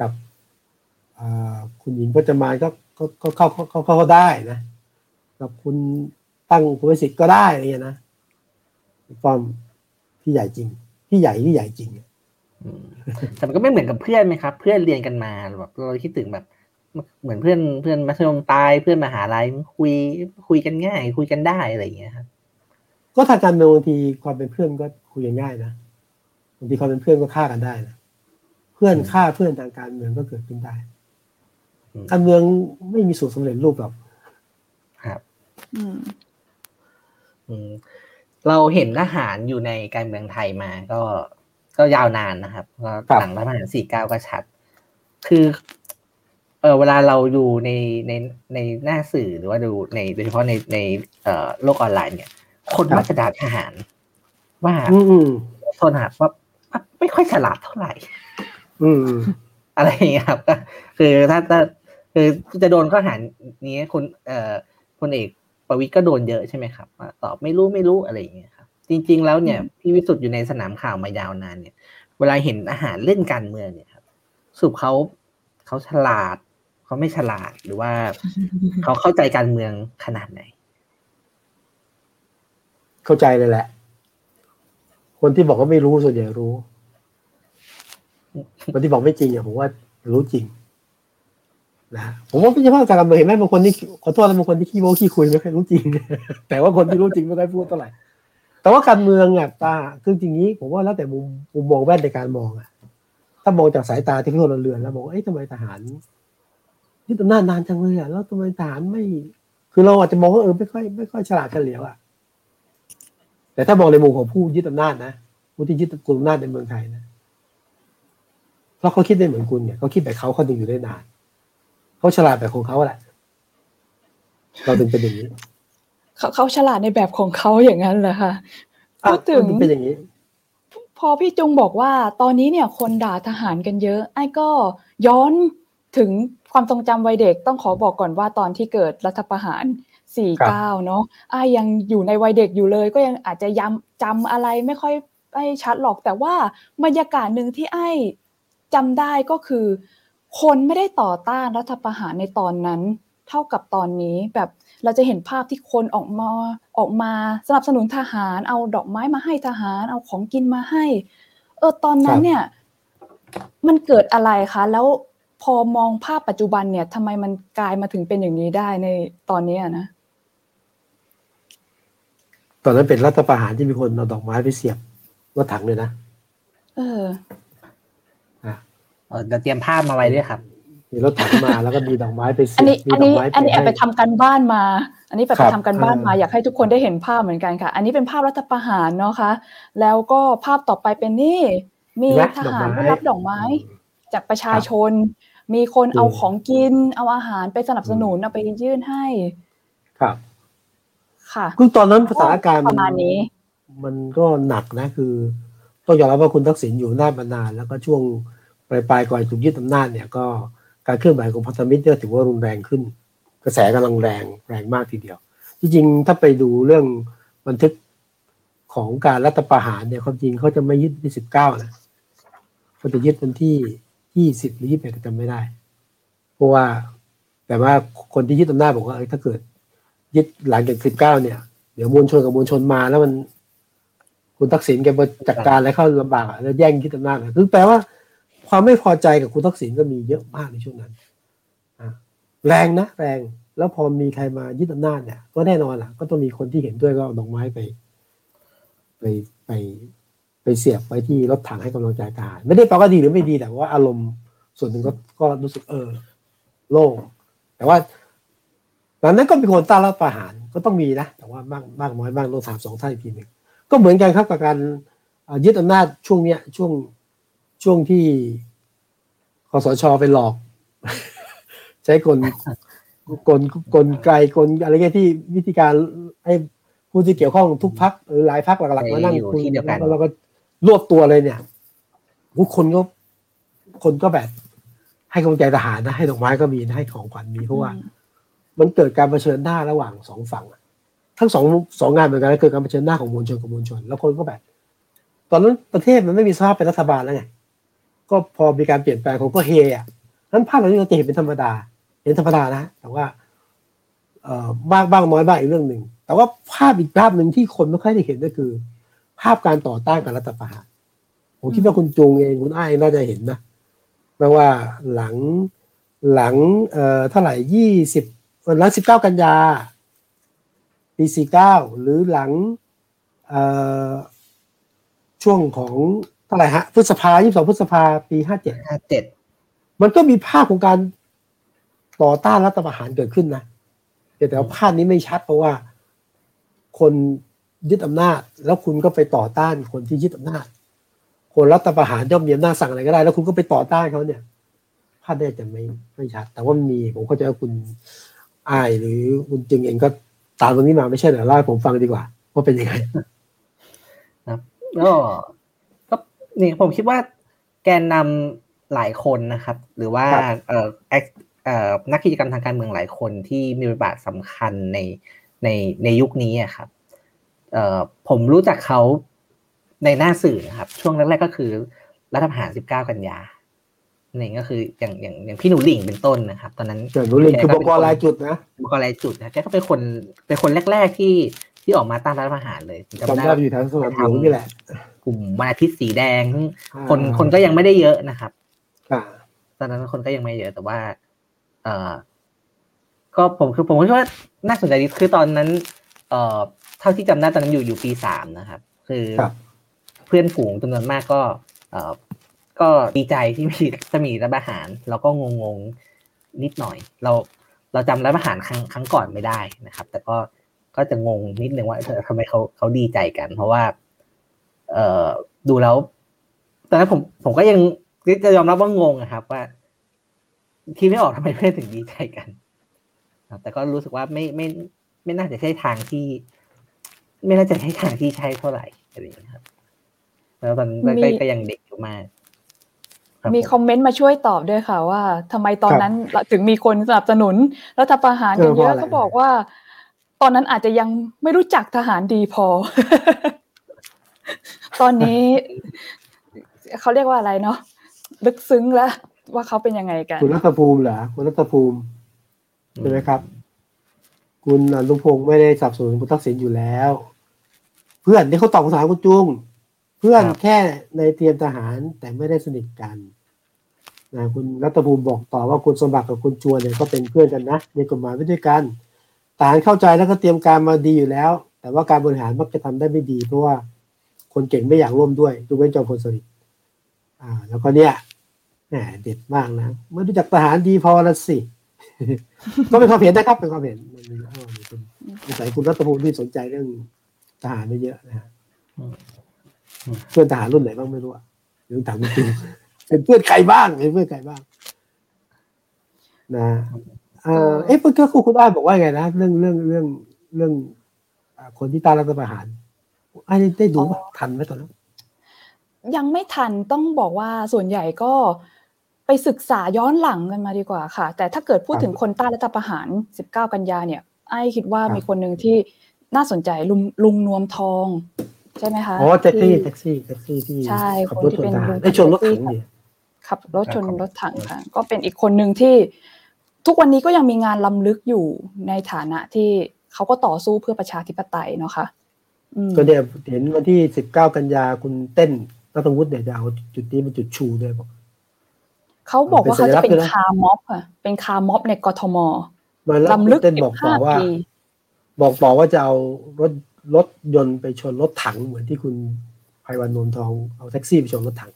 กับอ่า คุณหญิงพจมานก็ก็ก็เข้าเข้าเข้าเข้าได้นะ กับคุณตั้งคุณวิสิทธิ์ก็ได้อะไรเงี้ยนะบิ๊กป้อมพี่ใหญ่จริง พี่ใหญ่ที่ใหญ่จริงอืมแต่มันก็ไม่เหมือนกับเพื่อนไหมครับ เพื่อนเรียนกันมาแบบเราคิดถึงแบบ เหมือนเพื่อนเพื่อนมัธยมปลายเพื่อนมหาลัยคุยคุยกันง่าย คุยกันได้อะไรอย่างเงี้ยครับก็ทางการเมืองบางทีความเป็นเพื่อนก็คุยกันง่ายนะบางทีความเป็นเพื่อนก็ฆ่ากันได้นะเพื่อนฆ่าเพื่อนทางการเมืองก็เกิดขึ้นได้อืม การเมืองไม่มีสูตรสำเร็จรูปหรอกครับอืมอืมเราเห็นทหารอยู่ในการเมืองไทยมาก็ก็ยาวนานนะครับก็ครับหลังรัฐประหารสี่เก้าก็ชัด คือเออเวลาเราดูในในในหน้าสื่อหรือว่าดูในโดยเฉพาะในในเอ่อโลกออนไลน์เนี่ยคคนครับมักจะด่าทหาร ว่าอืมอืมโทษนะครับว่าไม่ค่อยฉลาดเท่าไหร่ อืมอืมอะไรอย่างเงี้ยครับก็คือถ้าถ้า คือจะโดนข้อหานี้คุณเอ่อพลเอกประวิตรก็โดนเยอะใช่ไหมครับว่าตอบไม่รู้ไม่รู้อะไรอย่างเงี้ยครับ จริง ๆ แล้วเนี่ยพี่วิสุทธ์อยู่ในสนามข่าวมายาวนานเนี่ย เวลาเห็นอาหารเล่นการเมืองเนี่ยครับสรุปเขาเขาฉลาดเขาไม่ฉลาดหรือว่าเขาเข้าใจการเมืองขนาดไหน เข้าใจเลยแหละ คนที่บอกว่าไม่รู้ส่วนใหญ่รู้คนที่บอกไม่จริงอะผมว่ารู้จริง นะผมว่าไม่ใช่ว่าการเมืองเห็นไหมบางคนที่ขอโทษนะบางคนที่ขี้โม้ขี้คุยไม่ค่อยรู้จริง แต่ว่าคนที่รู้จริงไม่ค่อยพูดเท่าไหร่แต่ว่าการเมืองอะตาคือจริงนี้ ผมว่าแล้วแต่มุมมุมมองแว่นในการมองอะ ถ้ามองจากสายตาที่เขาเรือนแล้วมองว่าเอ๊ะทำไมทหารยึดอำนาจนานจังเลยอะแล้วทำไมทหารไม่ คือเราอาจจะมองว่าเออไม่ค่อยไม่ค่อยฉลาดเฉลียวอะแต่ถ้ามองในมุมของผู้ยึดอำนาจนะผู้ที่ยึดกลุ่มอำนาจในเมืองไทยนะเพราะเขาคิดได้เหมือนคุณเนี่ยเขาคิดแบบเขาเขาถึงอยู่ได้นาน เขาฉลาดแบบของเขาแหละเราถึงเป็นอย่างนี้เขาเขาฉลาดในแบบของเขาอย่างนั้นเหรอคะอะพูดถึงมันเป็นอย่างนี้ พอพี่จุงบอกว่า ตอนนี้เนี่ยคนด่าทหารกันเยอะ ไอ้ก็ย้อนถึงความทรงจำวัยเด็กต้องขอบอกก่อนว่าตอนที่เกิดรัฐประหาร49เนาะไอ้ยังอยู่ในวัยเด็กอยู่เลย ก็ยังอาจจะย้ำจำอะไรไม่ค่อยไอ้ชัดหรอกแต่ว่าบรรยากาศหนึ่งที่ไอ้จำได้ก็คือ คนไม่ได้ต่อต้านรัฐประหารในตอนนั้น เท่ากับตอนนี้แบบเราจะเห็นภาพที่คนออกมาออกมาสนับสนุนทหาร เอาดอกไม้มาให้ทหาร เอาของกินมาให้ เออตอนนั้นครับเนี่ย มันเกิดอะไรคะ แล้วพอมองภาพปัจจุบันเนี่ยทำไมมันกลายมาถึงเป็นอย่างนี้ได้ในตอนนี้อะนะตอนนั้นเป็นรัฐประหารที่มีคนเอาดอกไม้ไปเสียบรถถังเลยนะเอออะ เอ่อเดี๋ยวเตรียมภาพมาไว้ด้วยครับมีรถถังมาแล้วก็มีดอกไม้ไปเสีอันยบนี้มีอันดอกนี้ไม้อันนี้แอบไปให้ทำกันบ้านมา อันนี้แบบครัไปบทำกันบ้านมาอ่าอยากให้ทุกคนได้เห็นภาพเหมือนกันค่ะ อันนี้เป็นภาพรัฐประหารเนาะคะแล้วก็ภาพต่อไปเป็นนี่ มีและทดอกหารไม้ได้รับดอกไม้ จากประชาชน มีคนเอาอืมของกิน เอาอาหารไปสนับสนุนเอาไปยื่นให้ ครับ ค่ะคือตอนนั้นสถานการณ์ประมาณนี้ มันก็หนักนะคือต้องยอมรับว่าคุณทักษิณอยู่อำนาจมานานแล้วก็ช่วง ปลายปลายก่อนถูกยึดอำนาจเนี่ยก็การเคลื่อนไหวของพันธมิตรก็ถือว่ารุนแรงขึ้น กระแสกำลังแรงแรงมากทีเดียว จริงๆ ถ้าไปดูเรื่องบันทึกของการรัฐประหารเนี่ยความจริงเขาจะไม่ยึดที่สิบเก้านะเขาจะยึดวันที่ยี่สิบหรือยี่สิบเอ็ดจำไม่ได้ เพราะว่าแต่ว่าคนที่ยึดอำนาจบอกว่าเอ้ถ้าเกิดยึดหลังจากสิบเก้าเนี่ยเดี๋ยวมวลชนกับมวลชนมาแล้วมันคุณทักษิณแกมาจัดการอะไรเข้าลำบากแล้วแย่งยึดอำนาจคือแปลว่า ความไม่พอใจกับคุณทักษิณก็มีเยอะมากในช่วงนั้นแรงนะแรงแล้วพอมีใครมายึดอำนาจเนี่ย ก็แน่นอนล่ะ ก็ต้องมีคนที่เห็นด้วยก็เอาดอกไม้ไป ไปไปไปเสียบไว้ที่รถถังให้กำลังใจทหารไม่ได้แปลว่าดีหรือไม่ดีแต่ว่าอารมณ์ส่วนหนึ่งก็ก็รู้สึกเออ โล่งแต่ว่าหลังนั้นก็มีคนต้านรัฐประหารก็ต้องมีนะ แต่ว่ามากมากน้อยบ้างต้องถามสองท่านอีกทีหนึ่งก็เหมือนกันครับกับการยึดอำนาจช่วงเนี้ยช่วง ช่วงที่คสชไปหลอก ใช้กลกลกลไกกลอะไรเงี้ยที่วิธีการให้ผู้ที่เกี่ยวข้องทุกพักหรือหลายพักหลักๆมานั่งอยู่คุยที่เดียวกันแล้วก็รวบตัวเลยเนี่ยทุกคนก็คนก็แบบ ให้กำลังใจทหารนะให้ดอกไม้ก็มีนะให้ของขวัญมีเพราะว่า มันเกิดการเผชิญหน้าระหว่างสองฝั่งอะทั้งสองสองงานเหมือนกันนะเกิดการเผชิญหน้าของมวลชนกับมวลชน แล้วคนก็แบบ ตอนนั้นประเทศมันไม่มีสภาพเป็นรัฐบาลแล้วไง ก็พอมีการเปลี่ยนแปลงของก็เฮอะนั้นภาพเหล่านี้เราจะเห็นเป็นธรรมดา เห็นธรรมดานะ แต่ว่าเอ่อบ้างบ้างน้อยบ้างอีกเรื่องหนึ่ง แต่ว่าภาพอีกภาพหนึ่งที่คนไม่ค่อยได้เห็นก็คือ ภาพการต่อต้านการรัฐประหารผมคิดว่าคุณจงเองคุณไอ้น่าจะเห็นนะแปลว่าหลังหลังเอ่อเท่าไหร่ยี่สิบหลังสิบเก้ากันยาปีสี่เก้าหรือหลังเอ่อช่วงของ เท่าไหร่ฮะพฤษภายี่สิบสองพฤษภาปีห้าเจ็ดห้าเจ็ดมันก็มีภาพของการต่อต้านรัฐประหารเกิดขึ้นนะแต่แต่ว่าภาพนี้ไม่ชัดเพราะว่า คนยึดอำนาจ แล้วคุณก็ไปต่อต้านคนที่ยึดอำนาจ คนรัฐประหารย่อมมีอำนาจสั่งอะไรก็ได้ แล้วคุณก็ไปต่อต้านเขาเนี่ย ภาพนี้อาจจะไม่ไม่ชัด แต่ว่ามันมีผมเข้าใจว่าคุณอายหรือคุณจึงเองก็ตามตรงนี้มาไม่ใช่เหรอเล่าให้ผมฟังดีกว่าว่าเป็นยังไงก็ก็ นี่ผมคิดว่าแกนนำหลายคนนะครับ หรือว่าครับเอ่อแอคเอ่อนักกิจกรรมทางการเมืองหลายคนที่มีบทบาทสำคัญในในในยุคนี้อะครับเอ่อผมรู้จักเขาในหน้าสื่อนะครับ ช่วงแรกๆก็คือรัฐประหาร 19 กันยานี่ก็คืออย่างอย่างอย่างพี่หนูหลิงเป็นต้นนะครับ ตอนนั้นเกิดรู้เรื่องคือบกรายจุดนะบุคลายจุดนะแกก็เป็นคนเป็นคนแรก ๆที่ ที่ออกมาต้านรัฐประหารเลยจำได้อยู่แถวสนามหลวงนี่แหละ กลุ่มวันอาทิตย์สีแดงซึ่งคนคนก็ยังไม่ได้เยอะนะครับอ่าตอนนั้นคนก็ยังไม่เยอะแต่ว่า เอ่อก็ผมคือผมคิดว่าน่าสนใจดีคือตอนนั้น เอ่อเท่าที่จำได้ตอนนั้นอยู่อยู่ปีสามนะครับ คือครับเพื่อนฝูงจำนวนมากก็ เอ่อก็ดีใจที่มีจะมีรัฐประหาร แล้วก็งงงๆนิดหน่อย เราเราจำรัฐประหารครั้งครั้งก่อนไม่ได้นะครับ แต่ก็ ก็จะงงนิดนึงว่าเออทำไมเขาเขาดีใจกัน เพราะว่า เอ่อดูแล้วตอนนั้นผมผมก็ยังจะยอมรับว่างงนะครับ ว่าคิดไม่ออกทำไมเพื่อนถึงดีใจกันครับแต่ก็รู้สึกว่าไม่ไม่ ไม่น่าจะใช่ทางที่ ไม่น่าจะใช่ทางที่ใช่เท่าไหร่อะไรอย่างเงี้ยครับ แล้วตอนนั้นก็ก็ยังเด็กอยู่มากรับมีผคอมเมนต์มาช่วยตอบด้วยค่ะ ว่าทำไมตอนครับนั้นถึงมีคนสนับสนุนรัฐประหารกันเออเพเยราะอะอะไรเขาบอกว่าต อนนั้นอาจจะยังไม่รู้จักทหารดีพอ ตอนนี้เขาเรียกว่าอะไรเนาะลึกซึ้งแล้วว่าเขาเป็นยังไงกัน คุณรัตภูมิเหรอคุณรัตภูมิใช่ไหมครับ คุณอนุพงศ์ไม่ได้สับสนคุณทักษิณอยู่แล้ว เพื่อนที่เขาตอบคำถามคุณจุงเพื่อนแค่ในเตรียมทหารแต่ไม่ได้สนิทกันนะคุณรัตภูมิบอกต่อว่าคุณสมบัติกับคุณจวนเนี่ยก็เป็นเพื่อนกันนะในกฎหมายไม่ด้วยกัน ทหารเข้าใจแล้วก็เตรียมการมาดีอยู่แล้ว แต่ว่าการบริหารมักจะทำได้ไม่ดี เพราะว่าคนเก่งไม่อยากร่วมด้วยยกเว้นจอมพลสฤษดิ์อ่า แล้วก็เนี่ยแหมเด็ดมากนะไม่รู้จักทหารดีพอละสิก็เป็นความเห็นนะครับเป็นความเห็นมันมีอ้อมีคุณสงสัยคุณรัตภูมิที่สนใจเรื่องทหารไม่เยอะนะฮะอืมอืมเพื่อนทหารรุ่นไหนบ้างไม่รู้อะเดี๋ยวถามคุณจริงเป็นเพื่อนใครบ้างเป็นเพื่อนใครบ้าง นะ เออเอ๊ะเมื่อกี้คุณอ้ายบอกว่าไงนะเรื่องเรื่องเรื่องเรื่องอ่าคนที่ต้านรัฐประหารไอ้ายได้ดูปะทันไหมตอนนั้นยังไม่ทันต้องบอกว่าส่วนใหญ่ก็ไปศึกษาย้อนหลังกันมาดีกว่าค่ะ แต่ถ้าเกิดพูดถึงคนต้านรัฐประหาร 19 กันยาเนี่ยไอ้คิดว่ามีคนหนึ่งที่น่าสนใจลุงลุงนวมทอง ใช่ไหมคะอ๋อแท็กซี่ที่แท็กซี่แท็กซี่ที่ใช่ขับคนรถที่ชนเป็นทหารลุงไอ้ยชนรถถังแท็กซี่เนี่ยขับรถชนรถถังค่ะก็เป็นอีกคนหนึ่งที่ ทุกวันนี้ก็ยังมีงานรำลึกอยู่ในฐานะที่เขาก็ต่อสู้เพื่อประชาธิปไตยเนาะค่ะอืมก็เนี่ยเห็นวันที่สิบเก้ากันยาคุณเต้นณัฐวุฒิเนี่ยจะเอาจุดนี้เป็นจุดชูด้วยบอกเขาบอกว่าเขาจะเป็นเป็นสัญลักษณ์ด้วยนะคาร์ม็อบค่ะเป็นคาร์ม็อบในกทมมาแล้วล้ำลึกเต้นบอกต่อว่า15ปีบอกต่อว่าจะเอารถรถยนต์ไปชนรถถังเหมือนที่คุณไพวันนนทองเอาแท็กซี่ไปชนรถถัง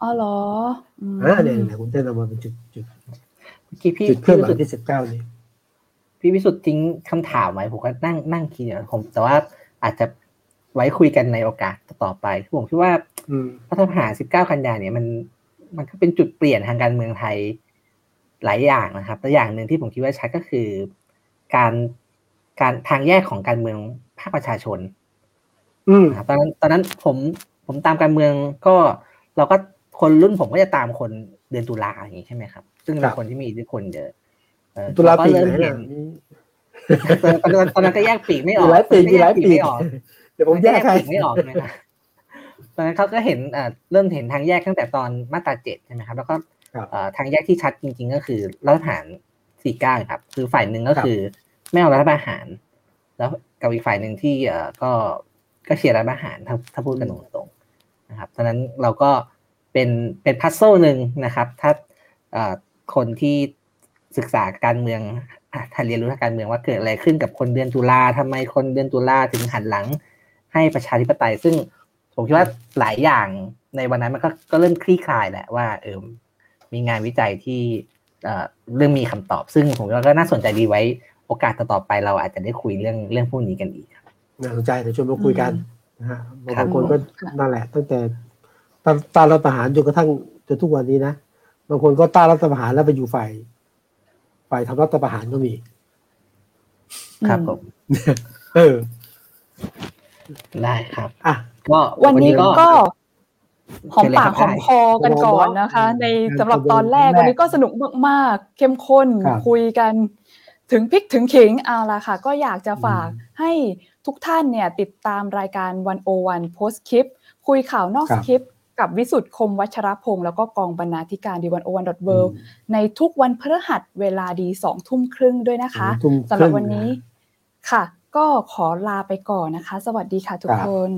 อ๋อเหรออืมอ่าเนี่ยเนี่ยคุณเต้นเอามาเป็นจุดจุด เมื่อกี้พี่จุดเคลื่อนไหวพี่วิสุทธิ์ที่สิบเก้านี้พี่วิสุทธิ์ทิ้งคำถามไว้ผมก็นั่งนั่งคิดอยู่ผมแต่ว่าอาจจะไว้คุยกันในโอกาสต่อไปผมคิดว่าอืมรัฐประหาร19กันยาเนี่ยมัน มันก็เป็นจุดเปลี่ยนทางการเมืองไทยหลายอย่างนะครับแต่อย่างหนึ่งที่ผมคิดว่าชัดก็คือ การการทางแยกของการเมืองภาคประชาชนอืมนะครับตอนนั้นตอนนั้นผมผมตามการเมืองก็เราก็คนรุ่นผมก็จะตามคน เดือนตุลาอย่างนี้ใช่ไหมครับ ซึ่งเป็นคนที่มีอิทธิพลเยอะเอ่อตุลาปีเรไหนก็เริ่มเนี่เห็ยนมีตอนตอนตอนนั้นก็แยกปีกไม่อมีอกหลายปีมีหลายปีไม่ออกเดี๋ยวผมแยกให้ปีไม่ออกใช่ไหมครับตอนนั้นเขาก็เห็นเอ่อเริ่มเห็นทางแยกตั้งแต่ตอนมาตราเจ็ดใช่ไหมครับ แล้วก็ครับเอ่อทางแยกที่ชัดจริง ๆ ก็คือรัฐประหารสี่เก้าครับ คือฝ่ายหนึ่งก็คือไม่เอารัฐประหาร แล้วกับอีกฝ่ายหนึ่งที่เอ่อก็ก็เชียร์รัฐประหารถ้าถ้าพูดกันตรงๆนะครับตอนนั้นเราก็เป็นเป็นพัซโซหนึ่งนะครับ ถ้าเอ่อคนที่ศึกษาการเมืองอะถ้าเรียนรู้ทางการเมืองว่าเกิดอะไรขึ้นกับคนเดือนตุลาทำไมคนเดือนตุลาถึงหันหลังให้ประชาธิปไตย ซึ่งผมคิดว่าหลายอย่างในวันนั้นมันก็ก็เริ่มคลี่คลายแหละว่าเออมีงานวิจัยที่เอ่อเรื่องมีคำตอบ ซึ่งผมว่าก็น่าสนใจดีไว้โอกาสต่อๆไปเราอาจจะได้คุยเรื่องเรื่องพวกนี้กันอีกครับน่าสนใจเดี๋ยวชวนมาคุยกันนะฮะครับบางคนก็ค่ะนั่นแหละตั้งแต่ ต้านต้านรัฐประหารจนกระทั่งจนทุกวันนี้นะบางคนก็ต้านรัฐประหารแล้วไปอยู่ฝ่ายฝ่ายทำรัฐประหารก็มี ครับผมเออได้ครับ อะก็วันนี้ก็หอมปากหเชิอญมเลยคครับอกันก่อนนะคะ ในสำหรับตอนแรกตอนแรกวันนี้ก็สนุกมากๆ เข้มข้นครับคุยกัน ถึงพริกถึงขิงเอาละค่ะ ก็อยากจะฝากอืมให้ทุกท่านเนี่ยติดตามรายการวันโอวันโพสคลิป คุยข่าวนอกครัสบคริปต์ กับวิสุทธ์คมวัชรพงศ์แล้วก็กองบรรณาธิการดีวันโอวันดอทเวในทุกวันพฤหัสเวลาดีสองทุ่มครึ่งด้วยนะคะทุ่มสำหรับคงวันนี้ค่ะ ก็ขอลาไปก่อนนะคะ สวัสดีค่ะทุกครับคน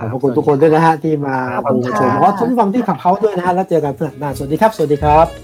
ขอบพระคุณทุกคนด้วยนะฮะที่มาขอบคุณดูค่ะชมขอบคุณผู้ฟังที่ขับเขาด้วยนะฮะแล้วเจอกันเพื่อนหน้าสวัสดีครับ สวัสดีครับ